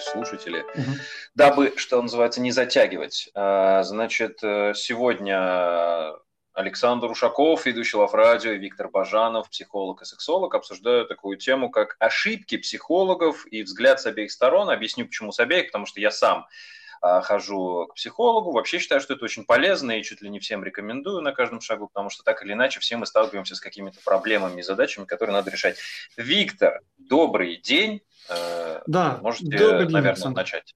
есть слушатели, угу. дабы, что называется, не затягивать. А, значит, э, сегодня Александр Ушаков, ведущий Лаврадио, и Виктор Бажанов, психолог и сексолог, обсуждают такую тему, как ошибки психологов и взгляд с обеих сторон. Объясню, почему с обеих, потому что я сам хожу к психологу. Вообще считаю, что это очень полезно и чуть ли не всем рекомендую на каждом шагу, потому что так или иначе все мы сталкиваемся с какими-то проблемами и задачами, которые надо решать. Виктор, добрый день. Э, да, Можете, добрый день, наверное, Александр. начать.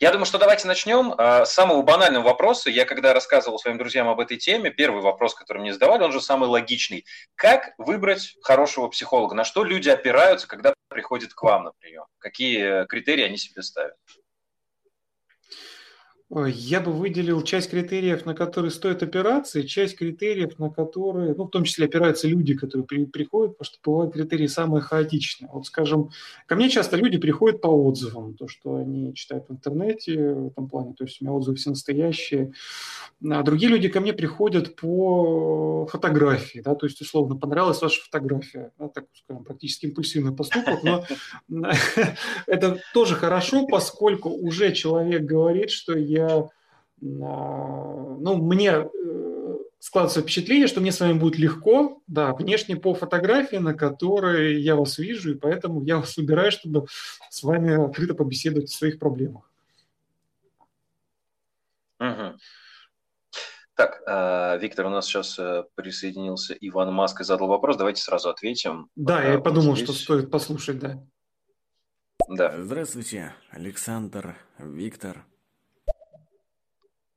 Я думаю, что давайте начнем с самого банального вопроса. Я когда рассказывал своим друзьям об этой теме, первый вопрос, который мне задавали, он же самый логичный. Как выбрать хорошего психолога? На что люди опираются, когда приходят к вам на прием? Какие критерии они себе ставят? Я бы выделил часть критериев, на которые стоит опираться, и часть критериев, на которые, ну, в том числе опираются люди, которые при, приходят, потому что бывают критерии самые хаотичные. Вот, скажем, ко мне часто люди приходят по отзывам, то, что они читают в интернете в этом плане, то есть у меня отзывы все настоящие. А другие люди ко мне приходят по фотографии, да, то есть, условно, понравилась ваша фотография, да, так скажем, практически импульсивный поступок, но это тоже хорошо, поскольку уже человек говорит, что я а, ну, мне э, складывается впечатление, что мне с вами будет легко, да, внешне по фотографии, на которой я вас вижу, и поэтому я вас выбираю, чтобы с вами открыто побеседовать о своих проблемах. Угу. Так, э, Виктор, у нас сейчас э, присоединился Иван Маск и задал вопрос. Давайте сразу ответим. Да, я подумал, здесь... что стоит послушать, да. Да. Здравствуйте, Александр, Виктор.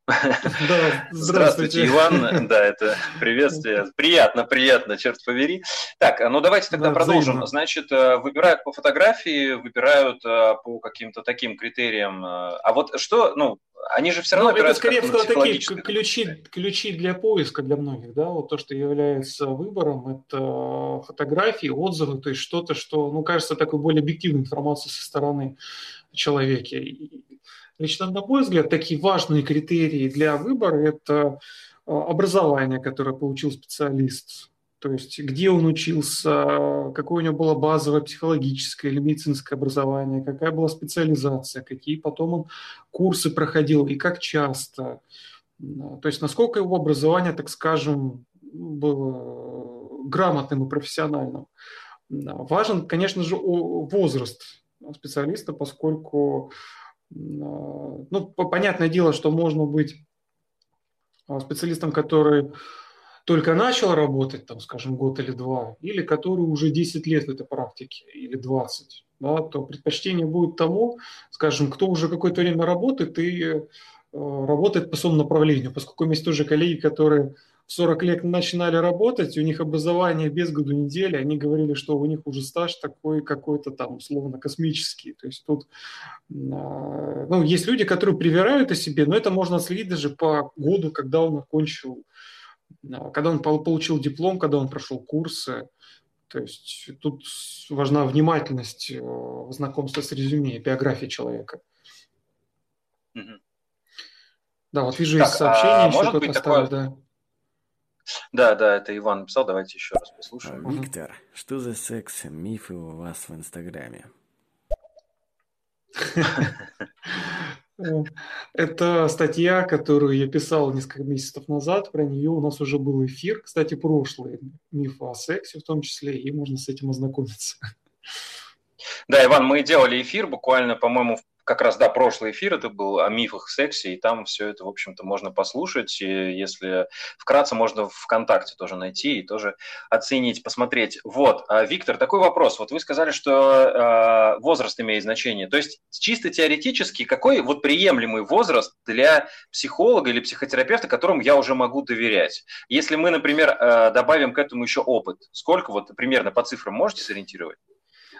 Да, здравствуйте, Иван. Да, это приветствие. Приятно, приятно, черт побери. Так, ну давайте тогда да, продолжим. Взаимно. Значит, э, выбирают по фотографии, выбирают э, по каким-то таким критериям. Э, а вот что, ну, они же все равно ну, это скорее всего такие ключи, ключи для поиска для многих, да, вот то, что является выбором, это фотографии, отзывы, то есть что-то, что, ну, кажется, такой более объективной информацией со стороны человека. Лично, на мой взгляд, такие важные критерии для выбора – это а, образование, которое получил специалист, то есть где он учился, какое у него было базовое психологическое или медицинское образование, какая была специализация, какие потом он курсы проходил и как часто. То есть насколько его образование, так скажем, было грамотным и профессиональным. Важен, конечно же, возраст специалиста, поскольку ну, понятное дело, что можно быть а, специалистом, который только начал работать, там, скажем, год или два, или который уже 10 лет в этой практике, или 20, да, то предпочтение будет тому, скажем, кто уже какое-то время работает и э, работает по своему направлению, поскольку есть тоже коллеги, которые 40 лет начинали работать, у них образование без году недели, они говорили, что у них уже стаж такой какой-то там условно космический. То есть тут а, ну, есть люди, которые привирают о себе, но это можно следить даже по году, когда он окончил, а, когда он получил диплом, когда он прошел курсы. То есть тут важна внимательность э, знакомства с резюме, биографией человека. Да, вот вижу так, из сообщения а еще кто-то оставил, да. Да, да, это Иван написал, давайте еще раз послушаем. А, Виктор, что за секс мифы у вас в Инстаграме? Это статья, которую я писал несколько месяцев назад. Про нее у нас уже был эфир. Кстати, прошлый миф о сексе в том числе, и можно с этим ознакомиться. Да, Иван, мы делали эфир буквально, по-моему, в как раз, да, прошлый эфир, это был о мифах сексе, и там все это, в общем-то, можно послушать, и если вкратце, можно ВКонтакте тоже найти и тоже оценить, посмотреть. Вот, а, Виктор, такой вопрос. Вот вы сказали, что э, возраст имеет значение. То есть чисто теоретически, какой вот приемлемый возраст для психолога или психотерапевта, которому я уже могу доверять? Если мы, например, э, добавим к этому еще опыт, сколько вот примерно по цифрам можете сориентировать?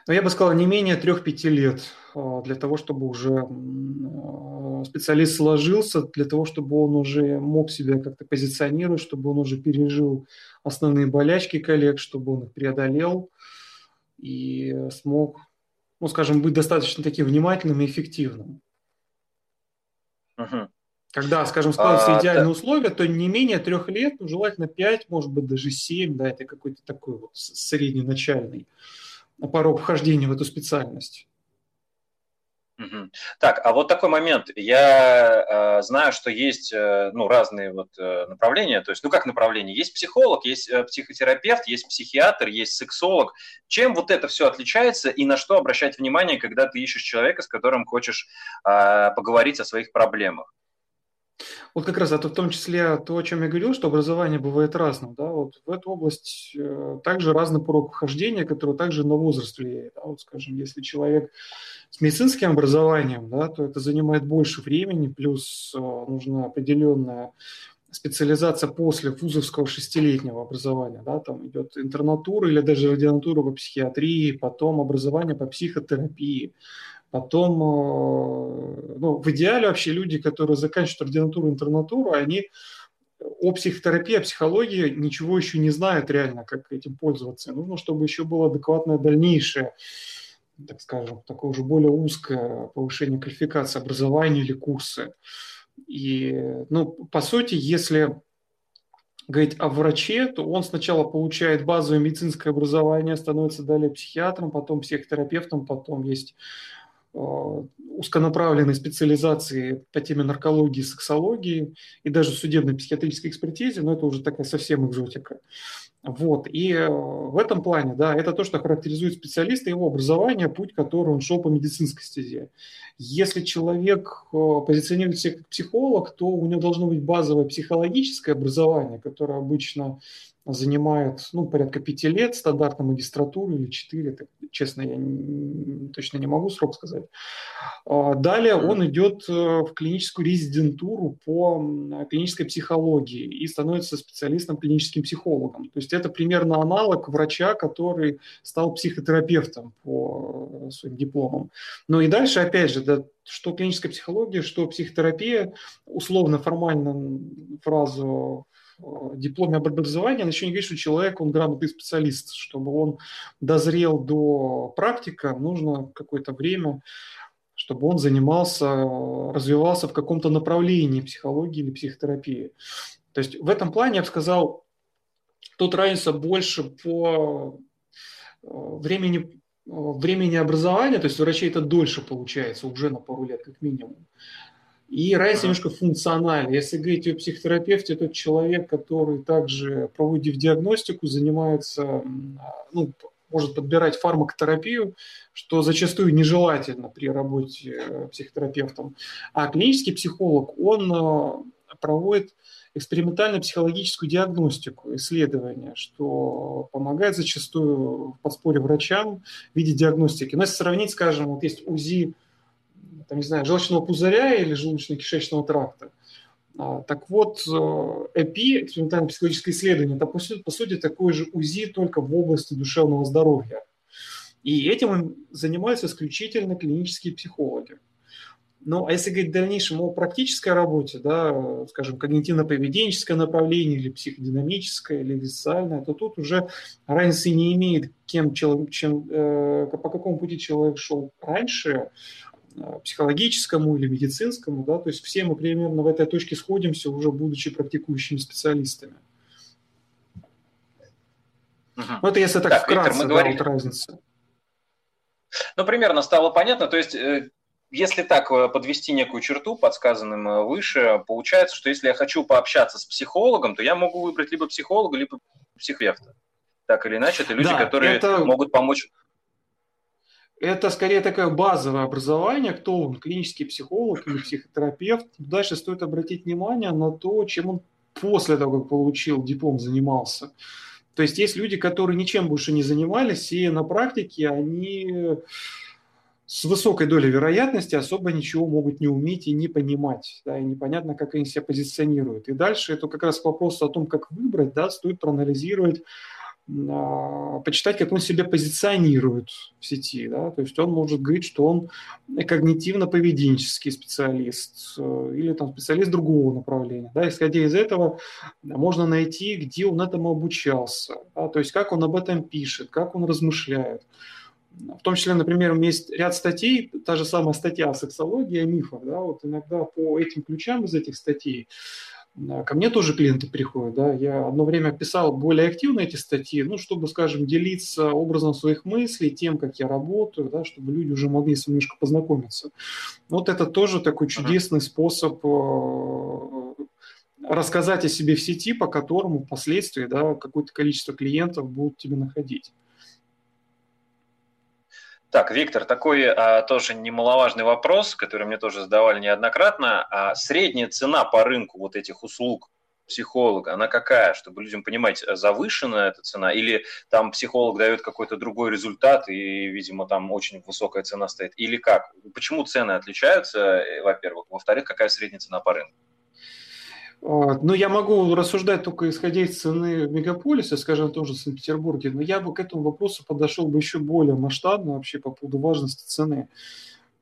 Но я бы сказал, не менее 3-5 лет а, для того, чтобы уже а, специалист сложился, для того, чтобы он уже мог себя как-то позиционировать, чтобы он уже пережил основные болячки коллег, чтобы он их преодолел и смог, ну, скажем, быть достаточно таким внимательным и эффективным. Угу. Когда, скажем, складываются а, идеальные да. условия, то не менее трех лет, ну, желательно пять, может быть, даже семь, да, это какой-то такой вот средний начальный порог вхождения в эту специальность. Так, а вот такой момент. Я э, знаю, что есть э, ну, разные вот, э, направления. То есть, ну как направления? Есть психолог, есть э, психотерапевт, есть психиатр, есть сексолог. Чем вот это все отличается и на что обращать внимание, когда ты ищешь человека, с которым хочешь э, поговорить о своих проблемах? Вот как раз это в том числе то, о чем я говорил, что образование бывает разным. Да? Вот в эту область э, также разный порог вхождения, который также на возраст влияет. Да? Вот, скажем, если человек с медицинским образованием, да, то это занимает больше времени, плюс э, нужна определенная специализация после вузовского шестилетнего образования, да, там идет интернатура или даже ординатура по психиатрии, потом образование по психотерапии, Потом, э, ну, в идеале вообще люди, которые заканчивают ординатуру, интернатуру, они о психотерапии, о психологии ничего еще не знают реально, как этим пользоваться. Нужно, чтобы еще было адекватное дальнейшее, так скажем, такое уже более узкое повышение квалификации, образования или курсы. И, ну, по сути, если говорить о враче, то он сначала получает базовое медицинское образование, становится далее психиатром, потом психотерапевтом, потом есть узконаправленной специализации по теме наркологии, сексологии и даже судебной психиатрической экспертизе, но это уже такая совсем экзотика. Вот. И э, в этом плане, да, это то, что характеризует специалиста, его образование, путь, который он шел по медицинской стезе. Если человек э, позиционирует себя как психолог, то у него должно быть базовое психологическое образование, которое обычно занимает ну, порядка пяти лет, стандартно магистратуру или четыре, так, честно, я не, точно не могу срок сказать. А, далее он идет э, в клиническую резидентуру по клинической психологии и становится специалистом клиническим психологом. То есть это примерно аналог врача, который стал психотерапевтом по своим дипломам. Но и дальше, опять же, да, что клиническая психология, что психотерапия, условно, формально фразу дипломе об образовании, она еще не говорит, что человек, он грамотный специалист. Чтобы он дозрел до практика, нужно какое-то время, чтобы он занимался, развивался в каком-то направлении психологии или психотерапии. То есть в этом плане, я бы сказал, тут разница больше по э, времени, времени образования, то есть у врачей это дольше получается, уже на пару лет как минимум. И разница немножко функциональная. Если говорить о психотерапевте, это человек, который также, проводив диагностику, занимается, ну, может подбирать фармакотерапию, что зачастую нежелательно при работе э, психотерапевтом. А клинический психолог, он э, проводит экспериментально-психологическую диагностику, исследования, что помогает зачастую в подспорье врачам в виде диагностики. Но если сравнить, скажем, вот есть УЗИ там, не знаю, желчного пузыря или желудочно-кишечного тракта. А, так вот, ЭПИ, экспериментальное психологическое исследование, это по сути, по сути такое же УЗИ, только в области душевного здоровья. И этим занимаются исключительно клинические психологи. Ну, а если говорить в дальнейшем о практической работе, да, скажем, когнитивно-поведенческое направление или психодинамическое, или социальное, то тут уже разницы не имеет, кем, чем, э, по какому пути человек шел раньше, Э, психологическому или медицинскому, да, то есть все мы примерно в этой точке сходимся, уже будучи практикующими специалистами. Угу. Ну, это если так, так вкратце, Виктор, мы да, говорили... вот разница. Ну, примерно стало понятно, то есть э, если так э, подвести некую черту, подсказанным выше, получается, что если я хочу пообщаться с психологом, то я могу выбрать либо психолога, либо психотерапевта. Так или иначе, это люди, да, которые это... могут помочь это скорее такое базовое образование, кто он, клинический психолог или психотерапевт. Дальше стоит обратить внимание на то, чем он после того, как получил диплом, занимался. То есть есть люди, которые ничем больше не занимались, и на практике они с высокой долей вероятности особо ничего могут не уметь и не понимать, да, и непонятно, как они себя позиционируют. И дальше это как раз вопрос о том, как выбрать, да, стоит проанализировать почитать, как он себя позиционирует в сети. Да? То есть он может говорить, что он когнитивно-поведенческий специалист э, или там, специалист другого направления. Да? Исходя из этого, можно найти, где он этому обучался, да? то есть как он об этом пишет, как он размышляет. В том числе, например, у меня есть ряд статей, та же самая статья о сексологии, о мифах. Да? Вот иногда по этим ключам из этих статей Ко мне тоже клиенты приходят, да, я одно время писал более активно эти статьи, ну, чтобы, скажем, делиться образом своих мыслей, тем, как я работаю, да, чтобы люди уже могли с немножко познакомиться. Вот это тоже такой чудесный способ э, рассказать о себе в сети, по которому впоследствии, да, какое-то количество клиентов будут тебе находить. Так, Виктор, такой а, тоже немаловажный вопрос, который мне тоже задавали неоднократно. А средняя цена по рынку вот этих услуг психолога, она какая, чтобы людям понимать, завышенная эта цена, или там психолог дает какой-то другой результат, и, видимо, там очень высокая цена стоит, или как? Почему цены отличаются, э, во-первых? Во-вторых, какая средняя цена по рынку? Ну, я могу рассуждать только исходя из цены в мегаполисе, скажем, тоже в Санкт-Петербурге, но я бы к этому вопросу подошел бы еще более масштабно вообще по поводу важности цены.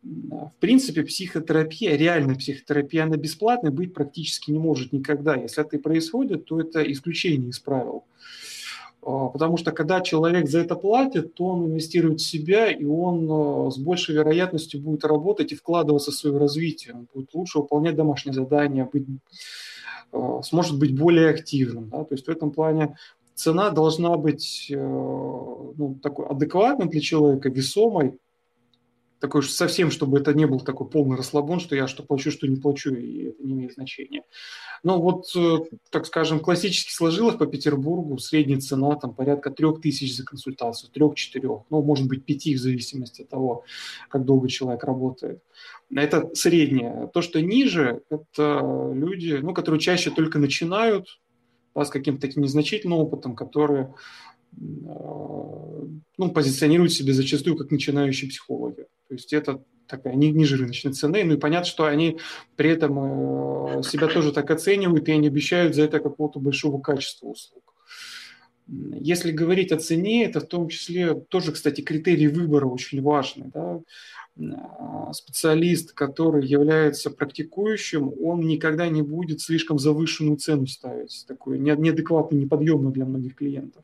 В принципе, психотерапия, реальная психотерапия, она бесплатной быть практически не может никогда. Если это и происходит, то это исключение из правил. А, потому что когда человек за это платит, то он инвестирует в себя, и он а, с большей вероятностью будет работать и вкладываться в свое развитие. Он будет лучше выполнять домашние задания, быть сможет быть более активным. Да? То есть в этом плане цена должна быть э, ну, такой адекватной для человека, весомой, такой уж совсем, чтобы это не был такой полный расслабон, что я что плачу, что не плачу, и это не имеет значения. Но вот, э, так скажем, классически сложилось по Петербургу, средняя цена там порядка трех тысяч за консультацию, трех-четырех, ну, может быть, пяти в зависимости от того, как долго человек работает. Это среднее. То, что ниже, это люди, ну, которые чаще только начинают, да, с каким-то таким незначительным опытом, которые ну, позиционируют себя зачастую как начинающие психологи. То есть это такая ниже рыночной цены. Ну и понятно, что они при этом э, себя тоже так оценивают, и они обещают за это какого-то большого качества услуг. Если говорить о цене, это в том числе тоже, кстати, критерий выбора очень важный. Да? А, специалист, который является практикующим, он никогда не будет слишком завышенную цену ставить, такую неадекватную, неподъемную для многих клиентов.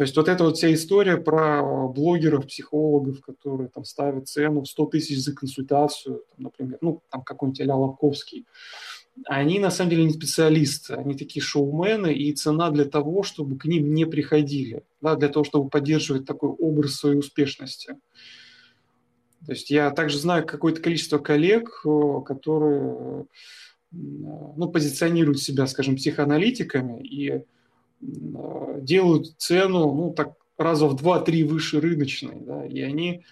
То есть вот эта вот вся история про блогеров, психологов, которые там ставят цену в 100 тысяч за консультацию, там, например, ну, там какой-нибудь Аля Лобковский, они на самом деле не специалисты, они такие шоумены, и цена для того, чтобы к ним не приходили, да, для того, чтобы поддерживать такой образ своей успешности. То есть я также знаю какое-то количество коллег, э, которые э, ну, позиционируют себя, скажем, психоаналитиками и Э, делают цену, ну, так, раза в 2-3 выше рыночной, да, и они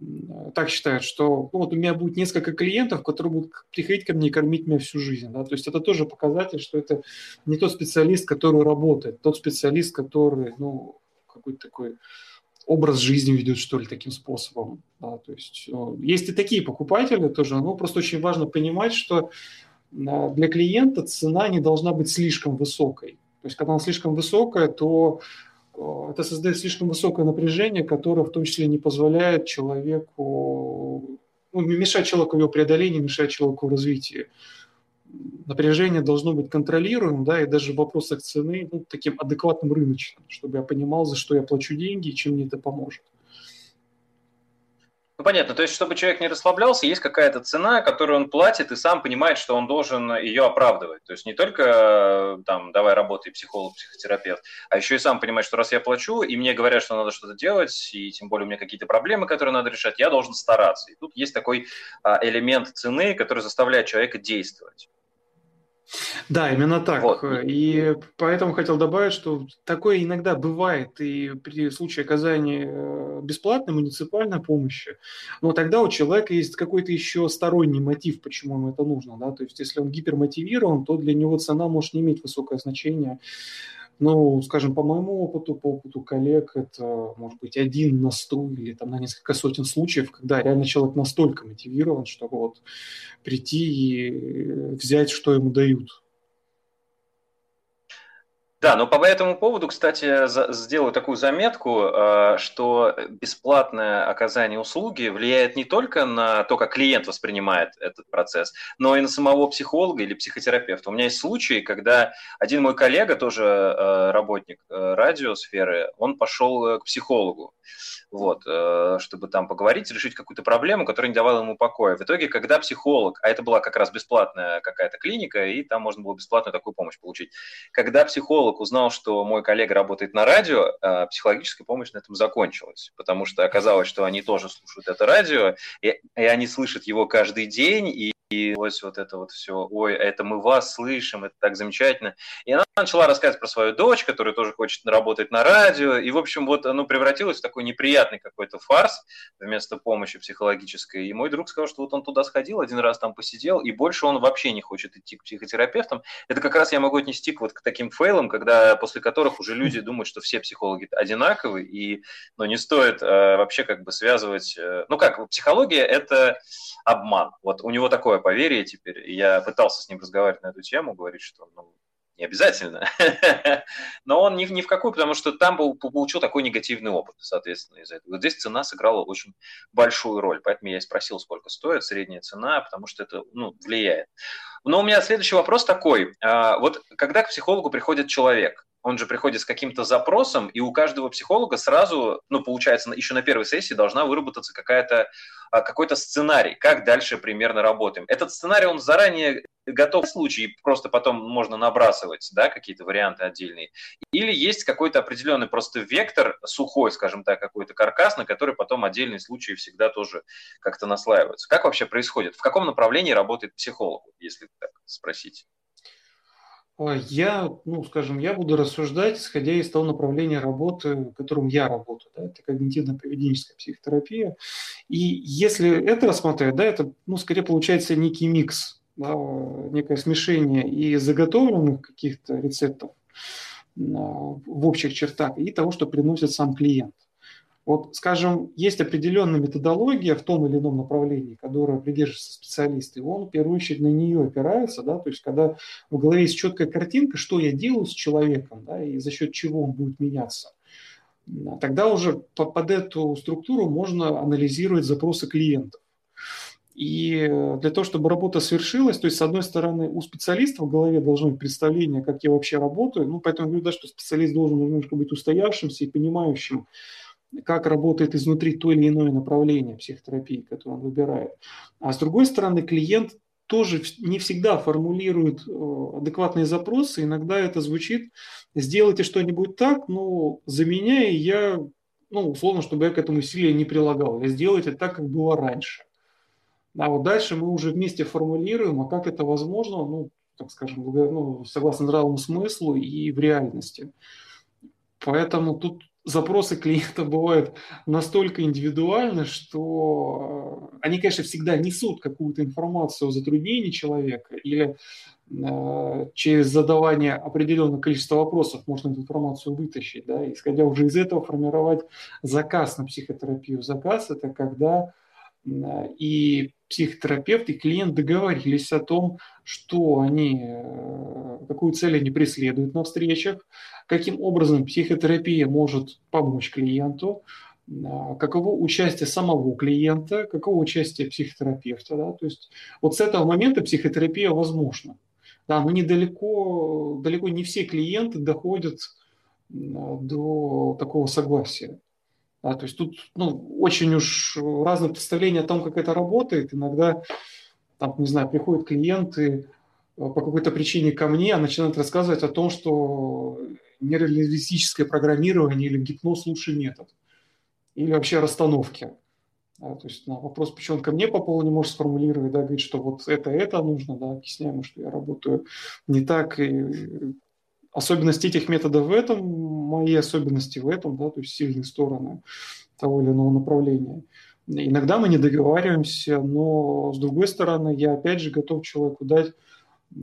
э, так считают, что ну, вот у меня будет несколько клиентов, которые будут приходить ко мне и кормить меня всю жизнь. Да? То есть это тоже показатель, что это не тот специалист, который работает, тот специалист, который ну, какой-то такой образ жизни ведет, что ли, таким способом. Да? То есть ну, есть и такие покупатели тоже, но просто очень важно понимать, что для клиента цена не должна быть слишком высокой. То есть, когда она слишком высокая, то э, это создает слишком высокое напряжение, которое в том числе не позволяет человеку, ну, мешать человеку в его преодолении, мешать человеку в развитии. Напряжение должно быть контролируемым, да, и даже в вопросах цены ну, таким адекватным рыночным, чтобы я понимал, за что я плачу деньги и чем мне это поможет. Ну, понятно. То есть, чтобы человек не расслаблялся, есть какая-то цена, которую он платит, и сам понимает, что он должен ее оправдывать. То есть, не только там, давай работай психолог, психотерапевт, а еще и сам понимает, что раз я плачу, и мне говорят, что надо что-то делать, и тем более у меня какие-то проблемы, которые надо решать, я должен стараться. И тут есть такой а, элемент цены, который заставляет человека действовать. Да, именно так. Вот. И поэтому хотел добавить, что такое иногда бывает и при случае оказания э, бесплатной муниципальной помощи, но тогда у человека есть какой-то еще сторонний мотив, почему ему это нужно. Да? То есть если он гипермотивирован, то для него цена может не иметь высокое значение. Ну, скажем, по моему опыту, по опыту коллег, это может быть один на сто или там на несколько сотен случаев, когда реально человек настолько мотивирован, чтобы вот прийти и взять, что ему дают. Да, но по этому поводу, кстати, сделаю такую заметку, э, что бесплатное оказание услуги влияет не только на то, как клиент воспринимает этот процесс, но и на самого психолога или психотерапевта. У меня есть случаи, когда один мой коллега, тоже э, работник э, радиосферы, он пошел к психологу вот, чтобы там поговорить, решить какую-то проблему, которая не давала ему покоя. В итоге, когда психолог, а это была как раз бесплатная какая-то клиника, и там можно было бесплатную такую помощь получить, когда психолог узнал, что мой коллега работает на радио, э, психологическая помощь на этом закончилась, потому что оказалось, что они тоже слушают это радио, и, и они слышат его каждый день, и и вот это вот все, ой, это мы вас слышим, это так замечательно. И она начала рассказывать про свою дочь, которая тоже хочет работать на радио, и, в общем, вот оно превратилось в такой неприятный какой-то фарс вместо помощи психологической. И мой друг сказал, что вот он туда сходил, один раз там посидел, и больше он вообще не хочет идти к психотерапевтам. Это как раз я могу отнести к вот к таким фейлам, когда после которых уже люди думают, что все психологи одинаковые, и ну, не стоит э, вообще как бы связывать... Э, ну как, психология – это обман. Вот у него такое поверие теперь. Я пытался с ним разговаривать на эту тему, говорить, что ну, не обязательно, но он ни, ни в какую, потому что там был, получил такой негативный опыт, соответственно, из-за этого. Вот здесь цена сыграла очень большую роль, поэтому я и спросил, сколько стоит средняя цена, потому что это ну, влияет. Но у меня следующий вопрос такой. А, вот когда к психологу приходит человек, он же приходит с каким-то запросом, и у каждого психолога сразу, ну, получается, еще на первой сессии должна выработаться какая-то, а, какой-то сценарий, как дальше примерно работаем. Этот сценарий, он заранее готов в случае, просто потом можно набрасывать, да, какие-то варианты отдельные. Или есть какой-то определенный просто вектор, сухой, скажем так, какой-то каркас, на который потом отдельные случаи всегда тоже как-то наслаиваются. Как вообще происходит? В каком направлении работает психолог, если так спросить? Я, ну, скажем, я буду рассуждать, исходя из того направления работы, в котором я работаю. Да, это когнитивно-поведенческая психотерапия. И если это рассматривать, да, это, ну, скорее получается некий микс, да, некое смешение и заготовленных каких-то рецептов в общих чертах, и того, что приносит сам клиент. Вот, скажем, есть определенная методология в том или ином направлении, которая придерживается специалист, и он в первую очередь на нее опирается, да, то есть когда в голове есть четкая картинка, что я делаю с человеком, да, и за счет чего он будет меняться, тогда уже под эту структуру можно анализировать запросы клиентов. И для того, чтобы работа свершилась, то есть, с одной стороны, у специалиста в голове должно быть представление, как я вообще работаю, ну, поэтому я говорю, да, что специалист должен немножко быть устоявшимся и понимающим, как работает изнутри то или иное направление психотерапии, которое он выбирает. А с другой стороны, клиент тоже не всегда формулирует э, адекватные запросы. Иногда это звучит «сделайте что-нибудь так, но за меня я, ну, условно, чтобы я к этому усилия не прилагал. Я сделайте так, как было раньше». А вот дальше мы уже вместе формулируем, а как это возможно, ну, так скажем, ну, согласно здравому смыслу и в реальности. Поэтому тут запросы клиента бывают настолько индивидуальны, что э, они, конечно, всегда несут какую-то информацию о затруднении человека или э, через задавание определенного количества вопросов можно эту информацию вытащить, да, исходя уже из этого формировать заказ на психотерапию. Заказ – это когда и психотерапевт, и клиент договорились о том, что они, э, какую цель они преследуют на встречах, каким образом психотерапия может помочь клиенту, а, каково участие самого клиента, каково участие психотерапевта. Да? То есть вот с этого момента психотерапия возможна. Да, но недалеко, далеко не все клиенты доходят до такого согласия. Да, то есть тут ну, очень уж разные представления о том, как это работает. Иногда, там, не знаю, приходят клиенты э, по какой-то причине ко мне, а начинают рассказывать о том, что нейролингвистическое программирование или гипноз лучший метод. Или вообще расстановки. Да, то есть на вопрос, почему он ко мне по полу не может сформулировать, да, говорит, что вот это, это нужно, да, объясняем, что я работаю не так, и особенности этих методов в этом, мои особенности в этом, да, то есть сильные стороны того или иного направления. Иногда мы не договариваемся, но с другой стороны, я опять же готов человеку дать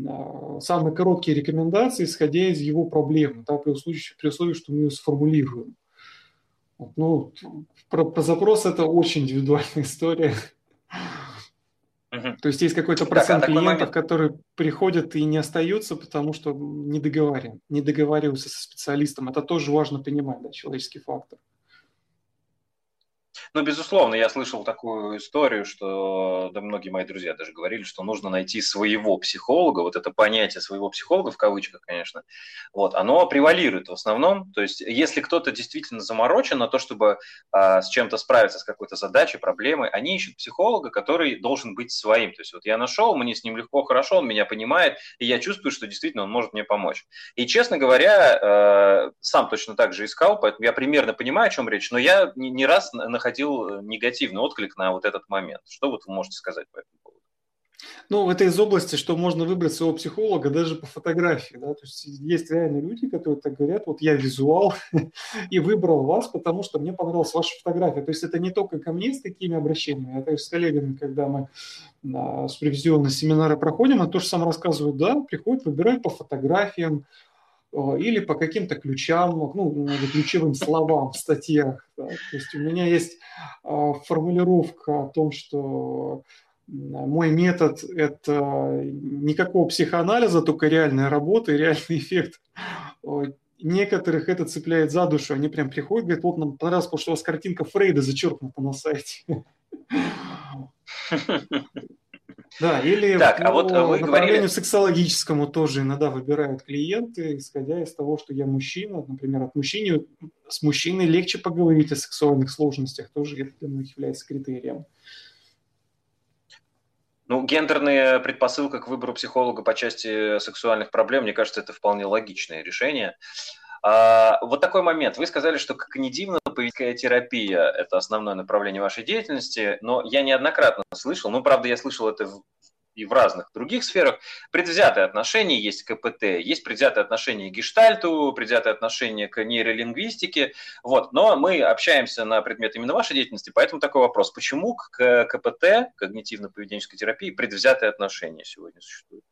а, самые короткие рекомендации, исходя из его проблемы, да, при, условии, при условии, что мы ее сформулируем. Ну, про, про запрос это очень индивидуальная история. То есть есть какой-то процент так, а клиентов, которые приходят и не остаются, потому что не договариваем, не договариваются со специалистом. Это тоже важно понимать, да, человеческий фактор. Ну, безусловно, я слышал такую историю, что, да, многие мои друзья даже говорили, что нужно найти своего психолога, вот это понятие своего психолога, в кавычках, конечно, вот, оно превалирует в основном, то есть если кто-то действительно заморочен на то, чтобы а, с чем-то справиться, с какой-то задачей, проблемой, они ищут психолога, который должен быть своим, то есть вот я нашел, мне с ним легко, хорошо, он меня понимает, и я чувствую, что действительно он может мне помочь. И, честно говоря, э, сам точно так же искал, поэтому я примерно понимаю, о чем речь, но я не, раз находил находил э, негативный отклик на вот этот момент. Что вот вы можете сказать по этому поводу? Ну, это из области, что можно выбрать своего психолога даже по фотографии. Да? То есть есть реальные люди, которые так говорят, вот я визуал и выбрал вас, потому что мне понравилась ваша фотография. То есть это не только ко мне с такими обращениями, а также с коллегами, когда мы на супервизионные семинары проходим, они тоже сам рассказывают, да, приходят, выбирают по фотографиям, или по каким-то ключам, ну, ключевым словам в статьях. Да. То есть у меня есть э, формулировка о том, что мой метод – это никакого психоанализа, только реальная работа и реальный эффект. Некоторых это цепляет за душу. Они прям приходят, говорят, вот нам понравилось, потому что у вас картинка Фрейда зачеркнута на сайте. Да, или так, по а вот вы направлению говорили... сексологическому тоже иногда выбирают клиенты, исходя из того, что я мужчина. Например, от мужчины, с мужчиной легче поговорить о сексуальных сложностях, тоже это для многих является критерием. Ну, гендерная предпосылка к выбору психолога по части сексуальных проблем, мне кажется, это вполне логичное решение. А, вот такой момент. Вы сказали, что когнитивно-поведенческая терапия – это основное направление вашей деятельности, но я неоднократно слышал, ну, правда, я слышал это в, и в разных других сферах, предвзятое отношение есть к КПТ, есть предвзятое отношение к гештальту, предвзятое отношение к нейролингвистике, вот, но мы общаемся на предмет именно вашей деятельности, поэтому такой вопрос, почему к КПТ, когнитивно-поведенческой терапии, предвзятое отношение сегодня существует?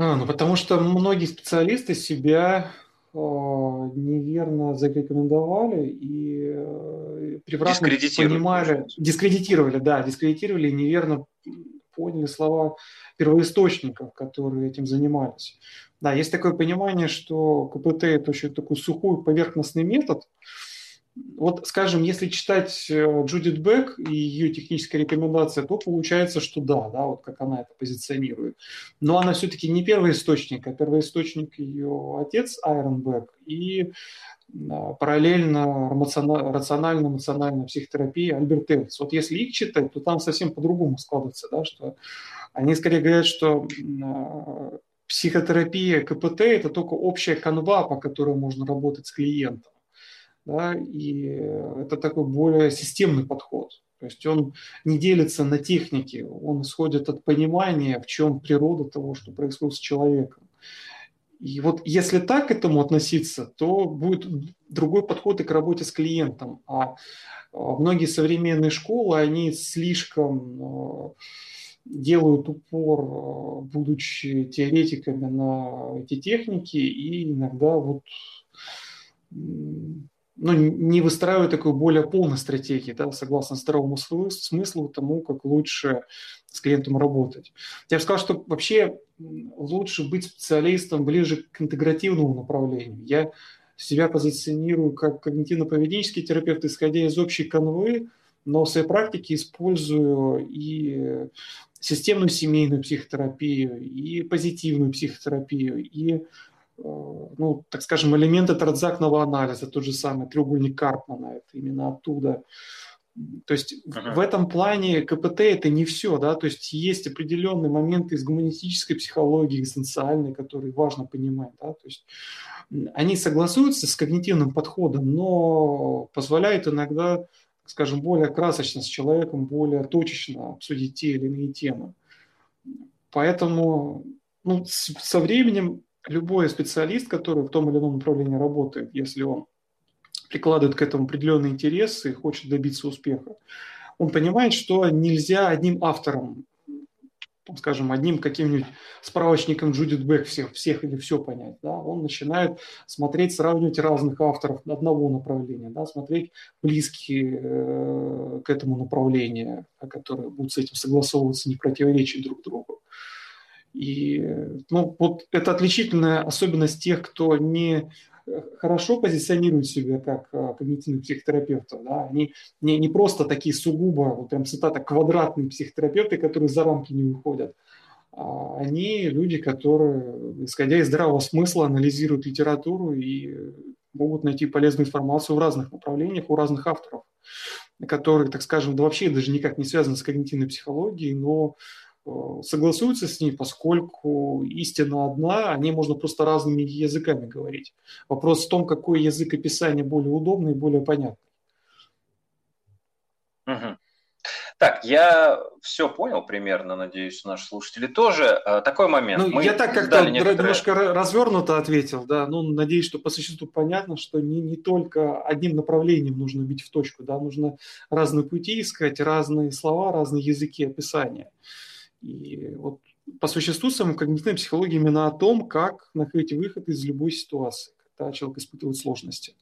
А, ну потому что многие специалисты себя э, неверно зарекомендовали и э, превратно понимали, дискредитировали, да, дискредитировали и неверно поняли слова первоисточников, которые этим занимались. Да, есть такое понимание, что КПТ – это очень такой сухой поверхностный метод, вот, скажем, если читать э, Джудит Бек и ее техническая рекомендация, то получается, что да, да, вот как она это позиционирует. Но она все-таки не первый источник, а первый источник ее отец Айрон Бек и а, параллельно рационально-эмоциональная психотерапия Альберт Эллис. Вот если их читать, то там совсем по-другому складывается, да, что они скорее говорят, что а, психотерапия КПТ – это только общая канва, по которой можно работать с клиентом да, и это такой более системный подход. То есть он не делится на техники, он исходит от понимания, в чем природа того, что происходит с человеком. И вот если так к этому относиться, то будет другой подход и к работе с клиентом. А, а многие современные школы, они слишком а, делают упор, а, будучи теоретиками на эти техники, и иногда вот ну, не выстраивая такой более полной стратегии, да, согласно здоровому смыслу, тому, как лучше с клиентом работать. Я бы сказал, что вообще лучше быть специалистом ближе к интегративному направлению. Я себя позиционирую как когнитивно-поведенческий терапевт, исходя из общей канвы, но в своей практике использую и системную семейную психотерапию, и позитивную психотерапию, и ну, так скажем, элементы транзактного анализа, тот же самый треугольник Карпмана, это именно оттуда. То есть uh-huh. в этом плане КПТ это не все, да, то есть есть определенные моменты из гуманистической психологии, экзистенциальной, которые важно понимать, да, то есть они согласуются с когнитивным подходом, но позволяют иногда, скажем, более красочно с человеком, более точечно обсудить те или иные темы. Поэтому ну, со временем любой специалист, который в том или ином направлении работает, если он прикладывает к этому определенный интерес и хочет добиться успеха, он понимает, что нельзя одним автором скажем, одним каким-нибудь справочником Джудит Бек всех, всех или все понять. Да? Он начинает смотреть, сравнивать разных авторов одного направления, да? смотреть близкие э, к этому направлению, которые будут с этим согласовываться, не противоречить друг другу. И ну, вот это отличительная особенность тех, кто не хорошо позиционируют себя как а, когнитивных психотерапевтов. Да? Они не, не просто такие сугубо, вот прям цитата, квадратные психотерапевты, которые за рамки не выходят. А они люди, которые, исходя из здравого смысла, анализируют литературу и могут найти полезную информацию в разных направлениях у разных авторов, которые, так скажем, да вообще даже никак не связаны с когнитивной психологией, но Э, согласуются с ней, поскольку истина одна, о ней можно просто разными языками говорить. Вопрос в том, какой язык описания более удобный и более понятный. Угу. Так, я все понял примерно, надеюсь, наши слушатели тоже. Э, такой момент. Ну, Мы я так как-то некоторые... немножко развернуто ответил, да. Ну, надеюсь, что по существу понятно, что не, не только одним направлением нужно бить в точку, да, нужно разные пути искать, разные слова, разные языки описания. И вот по существу самая когнитивная психология именно о том, как находить выход из любой ситуации, когда человек испытывает сложности.